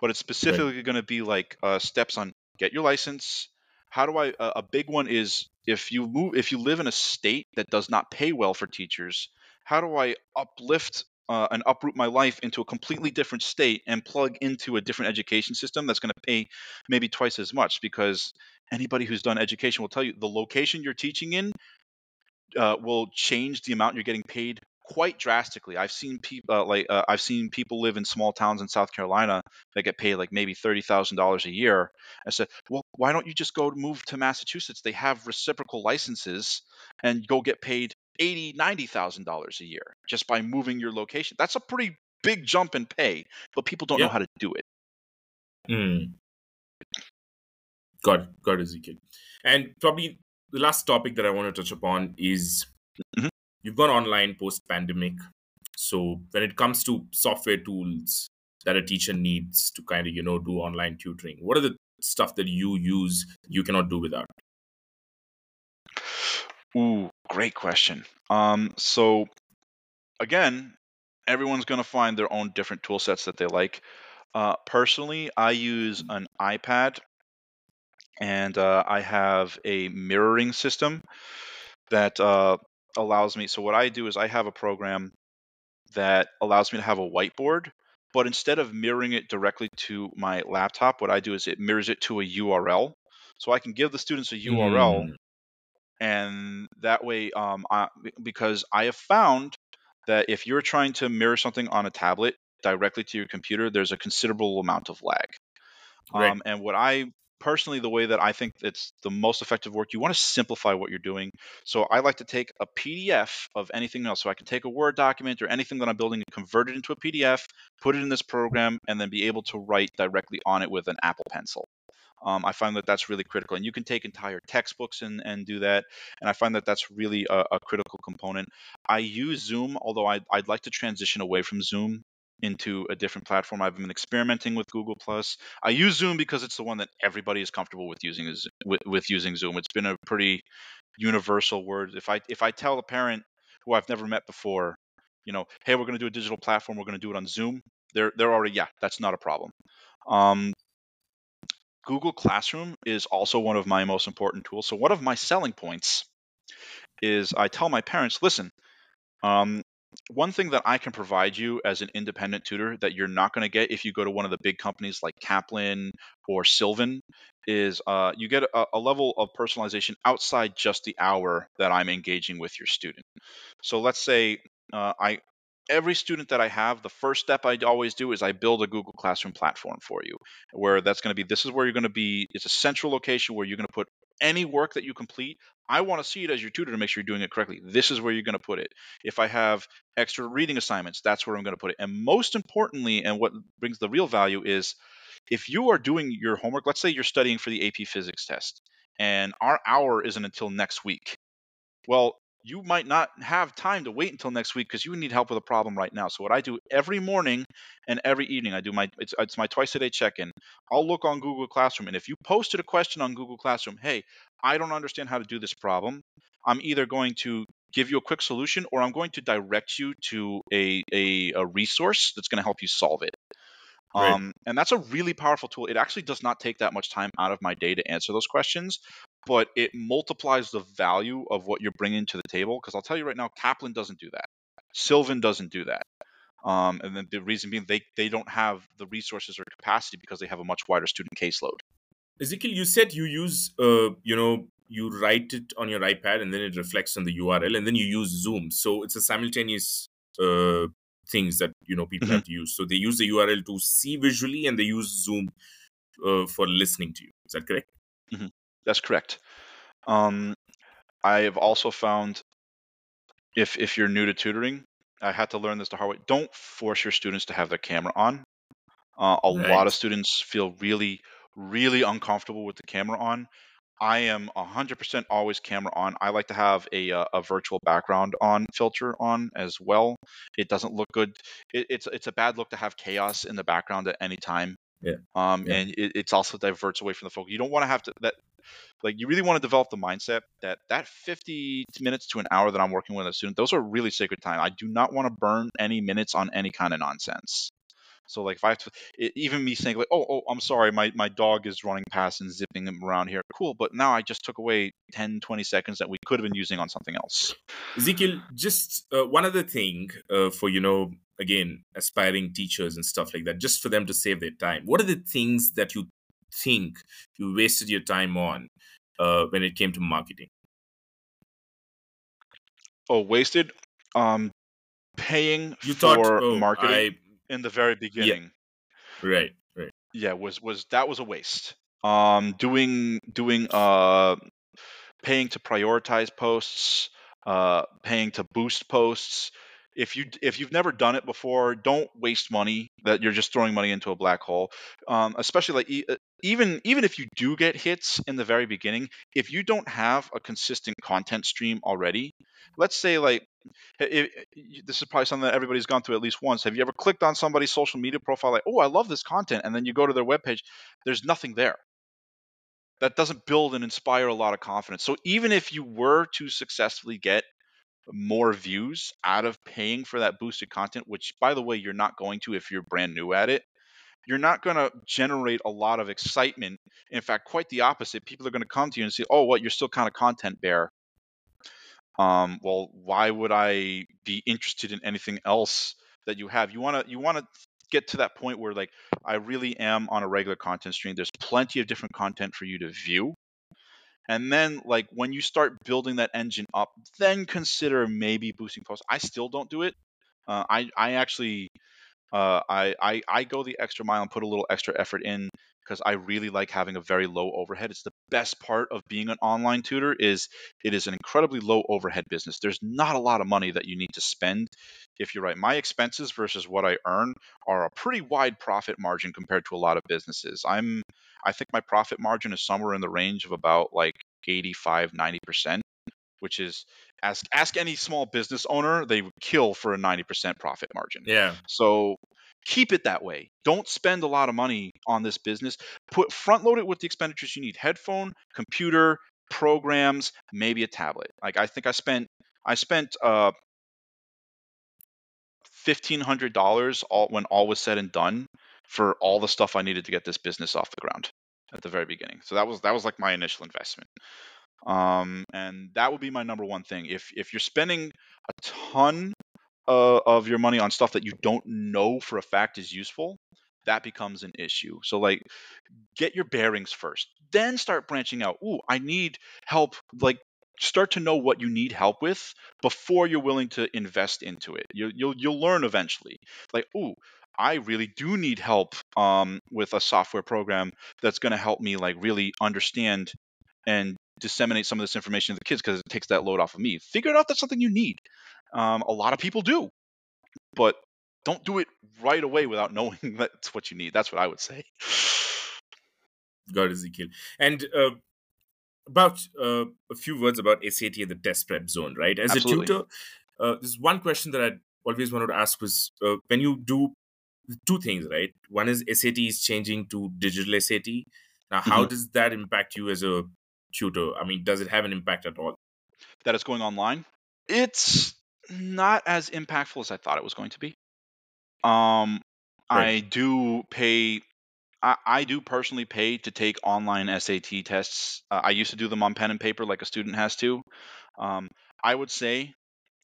but it's specifically going to be like uh, steps on get your license. How do i a big one is if you move if you live in a state that does not pay well for teachers how do i uplift uh, and uproot my life into a completely different state and plug into a different education system that's going to pay maybe twice as much? Because anybody who's done education will tell you the location you're teaching in uh, will change the amount you're getting paid quite drastically. I've seen people uh, like uh, I've seen people live in small towns in South Carolina that get paid like maybe thirty thousand dollars a year. I said, well, why don't you just go move to Massachusetts? They have reciprocal licenses and go get paid eighty, ninety thousand dollars a year just by moving your location. That's a pretty big jump in pay, but people don't know how to do it. Mm. God, it, Ezekiel. And probably the last topic that I want to touch upon is Mhm. We've gone online post pandemic. So when it comes to software tools that a teacher needs to kind of you know do online tutoring, what are the stuff that you use you cannot do without? Ooh, great question. Um, so again, everyone's going to find their own different tool sets that they like. Uh, personally, I use an iPad and uh, I have a mirroring system that uh, allows me. So, what I do is I have a program that allows me to have a whiteboard, but instead of mirroring it directly to my laptop, what I do is it mirrors it to a URL. So, I can give the students a URL, Mm, and that way, um, I, because I have found that if you're trying to mirror something on a tablet directly to your computer, there's a considerable amount of lag. right, Um, and what I personally, the way that I think it's the most effective work, you want to simplify what you're doing. So I like to take a PDF of anything else. So I can take a Word document or anything that I'm building and convert it into a PDF, put it in this program, and then be able to write directly on it with an Apple Pencil. Um, I find that that's really critical, and you can take entire textbooks and, and do that. And I find that that's really a, a critical component. I use Zoom, although I'd, I'd like to transition away from Zoom into a different platform. I've been experimenting with Google Plus. I use Zoom because it's the one that everybody is comfortable with using is with, with using Zoom. It's been a pretty universal word. If I if I tell a parent who I've never met before, you know, hey, we're going to do a digital platform, we're going to do it on Zoom, they're they're already yeah, that's not a problem. Um, Google Classroom is also one of my most important tools. So one of my selling points is I tell my parents, listen, um, one thing that I can provide you as an independent tutor that you're not going to get if you go to one of the big companies like Kaplan or Sylvan is uh, you get a, a level of personalization outside just the hour that I'm engaging with your student. So let's say uh, I every student that I have, the first step I always do is I build a Google Classroom platform for you, where that's going to be this is where you're going to be. It's a central location where you're going to put any work that you complete. I want to see it as your tutor to make sure you're doing it correctly. This is where you're going to put it. If I have extra reading assignments, that's where I'm going to put it. And most importantly, and what brings the real value is if you are doing your homework, let's say you're studying for the AP physics test, and our hour isn't until next week. Well, you might not have time to wait until next week because you need help with a problem right now. So what I do every morning and every evening, I do my it's, it's my twice a day check-in. I'll look on Google Classroom, and if you posted a question on Google Classroom, hey, I don't understand how to do this problem, I'm either going to give you a quick solution or I'm going to direct you to a a, a resource that's going to help you solve it. right. Um, and that's a really powerful tool. It actually does not take that much time out of my day to answer those questions, but it multiplies the value of what you're bringing to the table. Because I'll tell you right now, Kaplan doesn't do that. Sylvan doesn't do that. Um, and then the reason being they, they don't have the resources or capacity because they have a much wider student caseload. Ezekiel, you said you use, uh, you know, you write it on your iPad and then it reflects on the URL, and then you use Zoom. So it's a simultaneous uh, things that you know people Mhm. have to use. So they use the URL to see visually, and they use Zoom uh, for listening to you. Is that correct? That's correct. Um, I have also found if if you're new to tutoring, I had to learn this the hard way. Don't force your students to have their camera on. Uh, a lot of students feel really, really uncomfortable with the camera on. I am 100% always camera on. I like to have a, uh, a virtual background on filter on as well. It doesn't look good. It, it's it's a bad look to have chaos in the background at any time. Yeah. Um, Yeah. and it, it's also diverts away from the focus. You don't want to have to that like you really want to develop the mindset that that 50 minutes to an hour that I'm working with a student, those are really sacred time. I do not want to burn any minutes on any kind of nonsense. So like if I have to, it, even me saying like, oh, oh, I'm sorry, my, my dog is running past and zipping him around here. Cool, but now I just took away 10, 20 seconds that we could have been using on something else. Ezekiel, just uh, one other thing uh, for you know, again, aspiring teachers and stuff like that, just for them to save their time. What are the things that you think you wasted your time on uh, when it came to marketing? Oh, wasted. Um, paying You for thought, oh, marketing I in the very beginning. right, right, yeah was was that was a waste um doing doing uh paying to prioritize posts uh paying to boost posts if you if you've never done it before don't waste money that you're just throwing money into a black hole um especially like even even if you do get hits in the very beginning, if you don't have a consistent content stream already, let's say like if, this is probably something that everybody's gone through at least once. Have you ever clicked on somebody's social media profile like, "Oh, I love this content," and then you go to their webpage, there's nothing there. That doesn't build and inspire a lot of confidence. So even if you were to successfully get more views out of paying for that boosted content, which by the way, you're not going to if you're brand new at it, you're not going to generate a lot of excitement. In fact, quite the opposite. People are going to come to you and say, "Oh, what? You're still kind of content bear." Um, well, why would I be interested in anything else that you have? You want to you want to get to that point where like I really am on a regular content stream. There's plenty of different content for you to view. And then like when you start building that engine up, then consider maybe boosting posts. I still don't do it. Uh, I I actually uh, I, I I go the extra mile and put a little extra effort in because I really like having a very low overhead. It's the best part of being an online tutor is it is an incredibly low overhead business. There's not a lot of money that you need to spend if you're right. My expenses versus what I earn are a pretty wide profit margin compared to a lot of businesses. I'm I think my profit margin is somewhere in the range of about like 85 90% which is ask ask any small business owner they would kill for a 90% profit margin yeah so keep it that way. Don't spend a lot of money on this business. Put front load it with the expenditures you need. Headphone computer programs maybe a tablet. Like i think i spent i spent uh $1500 all when all was said and done for all the stuff i needed to get this business off the ground at the very beginning. So that was that was like my initial investment. Um, and that would be my number one thing. If if you're spending a ton uh, of your money on stuff that you don't know for a fact is useful, that becomes an issue. So like, get your bearings first, then start branching out. Ooh, I need help. Like, start to know what you need help with before you're willing to invest into it. You, you'll you'll learn eventually. Like, ooh, I really do need help um, with a software program that's going to help me like really understand and disseminate some of this information to the kids because it takes that load off of me. Figure out that's something you need. Um, a lot of people do, but don't do it right away without knowing that's what you need. That's what I would say. God, Ezekiel. And uh, about uh, a few words about SAT and the test prep zone, right? As Absolutely. a tutor, uh, there's one question that I always wanted to ask was uh, when you do two things, right? One is SAT is changing to digital SAT. Now, how mm-hmm. does that impact you as a tutor? I mean, does it have an impact at all? That it's going online? It's not as impactful as I thought it was going to be. Um, right. I do pay. I, I, do personally pay to take online SAT tests. Uh, I used to do them on pen and paper like a student has to. Um, I would say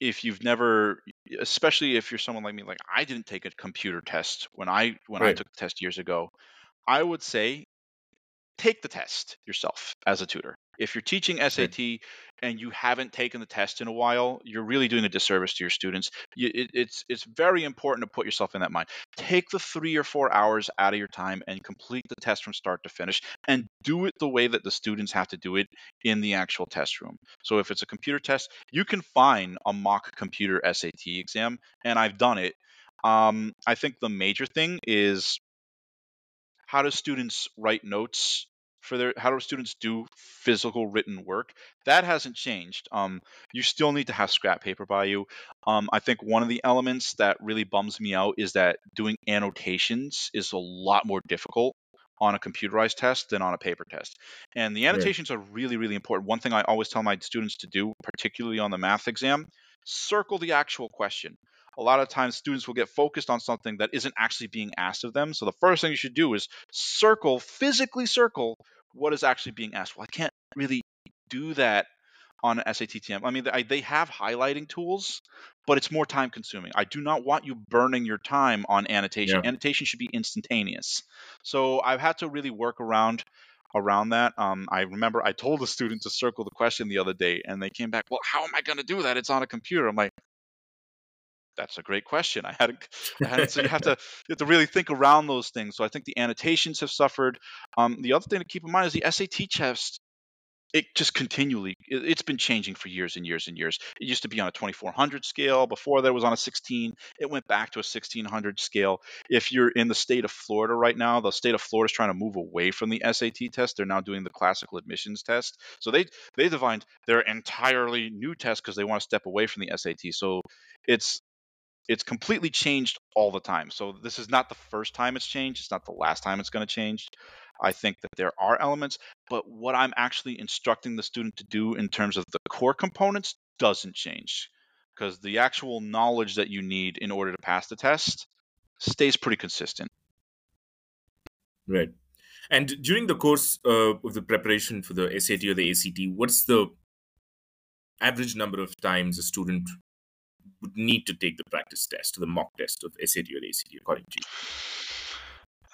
if you've never especially if you're someone like me like i didn't take a computer test when i when right. i took the test years ago i would say take the test yourself as a tutor. If you're teaching SAT and you haven't taken the test in a while, you're really doing a disservice to your students. You, it, it's it's very important to put yourself in that mind. Take the three or four hours out of your time and complete the test from start to finish, and do it the way that the students have to do it in the actual test room. So if it's a computer test, you can find a mock computer SAT exam, and I've done it. Um, I think the major thing is how do students write notes for their how do students do physical written work. That hasn't changed. Um, you still need to have scrap paper by you. Um, i think one of the elements that really bums me out is that doing annotations is a lot more difficult on a computerized test than on a paper test. And the annotations are really really important. One thing i always tell my students to do particularly on the math exam circle the actual question a lot of times students will get focused on something that isn't actually being asked of them. So the first thing you should do is circle, physically circle what is actually being asked. Well, I can't really do that on SATTM. I mean, they, they have highlighting tools, but it's more time consuming. I do not want you burning your time on annotation. Yeah. Annotation should be instantaneous. So I've had to really work around around that. Um, I remember I told a student to circle the question the other day, and they came back, "Well, how am I going to do that? It's on a computer." I'm like, that's a great question. I hadn't, I hadn't so you have to you have to really think around those things. So I think the annotations have suffered. Um, the other thing to keep in mind is the SAT test it just continually it, has been changing for years and years and years it used to be on a 2400 scale before that was on a 16 it went back to a 1600 scale if you're in the state of florida right now the state of florida is trying to move away from the sat test they're now doing the classical admissions test so they they designed their entirely new test because they want to step away from the sat so it's it's completely changed all the time. So this is not the first time it's changed. It's not the last time it's going to change. I think that there are elements, but what I'm actually instructing the student to do in terms of the core components doesn't change because the actual knowledge that you need in order to pass the test stays pretty consistent. Right. And during the course uh, of the preparation for the SAT or the ACT, what's the average number of times a student would need to take the practice test, the mock test of SAT or ACT, according to you?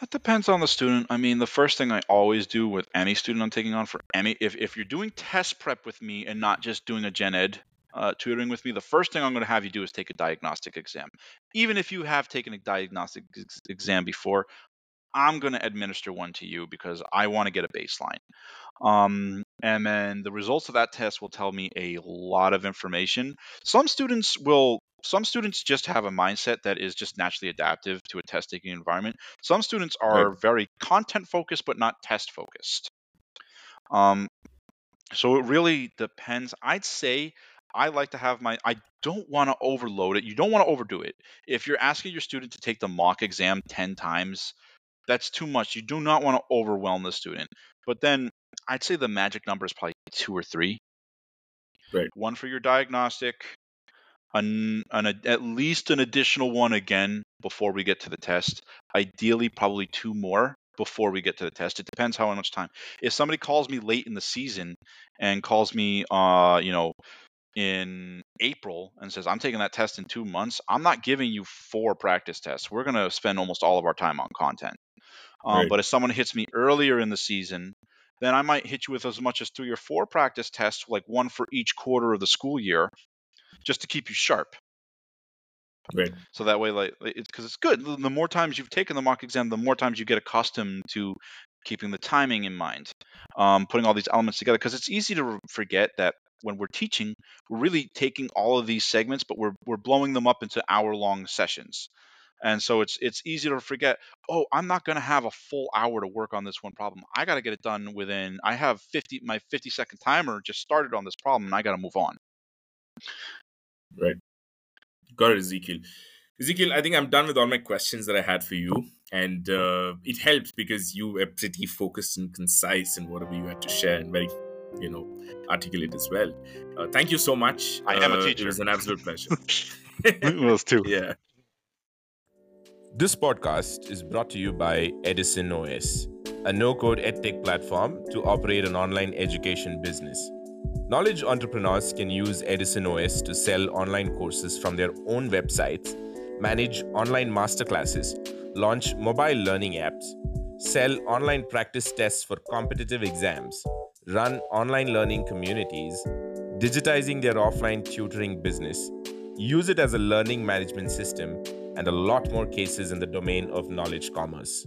That depends on the student. I mean, the first thing I always do with any student I'm taking on for any, if, if you're doing test prep with me and not just doing a gen ed uh, tutoring with me, the first thing I'm going to have you do is take a diagnostic exam. Even if you have taken a diagnostic ex- exam before, I'm going to administer one to you because I want to get a baseline. Um, and then the results of that test will tell me a lot of information. Some students will some students just have a mindset that is just naturally adaptive to a test taking environment. Some students are right. very content focused but not test focused. Um, so it really depends. I'd say I like to have my I don't want to overload it. You don't want to overdo it. If you're asking your student to take the mock exam 10 times, that's too much. You do not want to overwhelm the student. But then I'd say the magic number is probably two or three. Right. One for your diagnostic, an, an at least an additional one again before we get to the test. Ideally, probably two more before we get to the test. It depends how much time. If somebody calls me late in the season and calls me, uh, you know, in April and says, I'm taking that test in two months, I'm not giving you four practice tests. We're going to spend almost all of our time on content. Um, right. But if someone hits me earlier in the season, then I might hit you with as much as three or four practice tests, like one for each quarter of the school year, just to keep you sharp. Right. So that way, like, it's because it's good. The more times you've taken the mock exam, the more times you get accustomed to keeping the timing in mind, um, putting all these elements together. Because it's easy to forget that when we're teaching, we're really taking all of these segments, but we're we're blowing them up into hour long sessions and so it's it's easy to forget oh i'm not going to have a full hour to work on this one problem. I got to get it done within i have 50 my 50 second timer just started on this problem and i got to move on. Right. Got it ezekiel. Ezekiel i think i'm done with all my questions that i had for you and uh, it helps because you were pretty focused and concise in whatever you had to share and very you know articulate as well. Uh, thank you so much. I am a teacher uh, it was an absolute pleasure. It was too. Yeah this podcast is brought to you by Edison OS, a no code edtech platform to operate an online education business. Knowledge entrepreneurs can use Edison OS to sell online courses from their own websites, manage online masterclasses, launch mobile learning apps, sell online practice tests for competitive exams, run online learning communities, digitizing their offline tutoring business, use it as a learning management system and a lot more cases in the domain of knowledge commerce.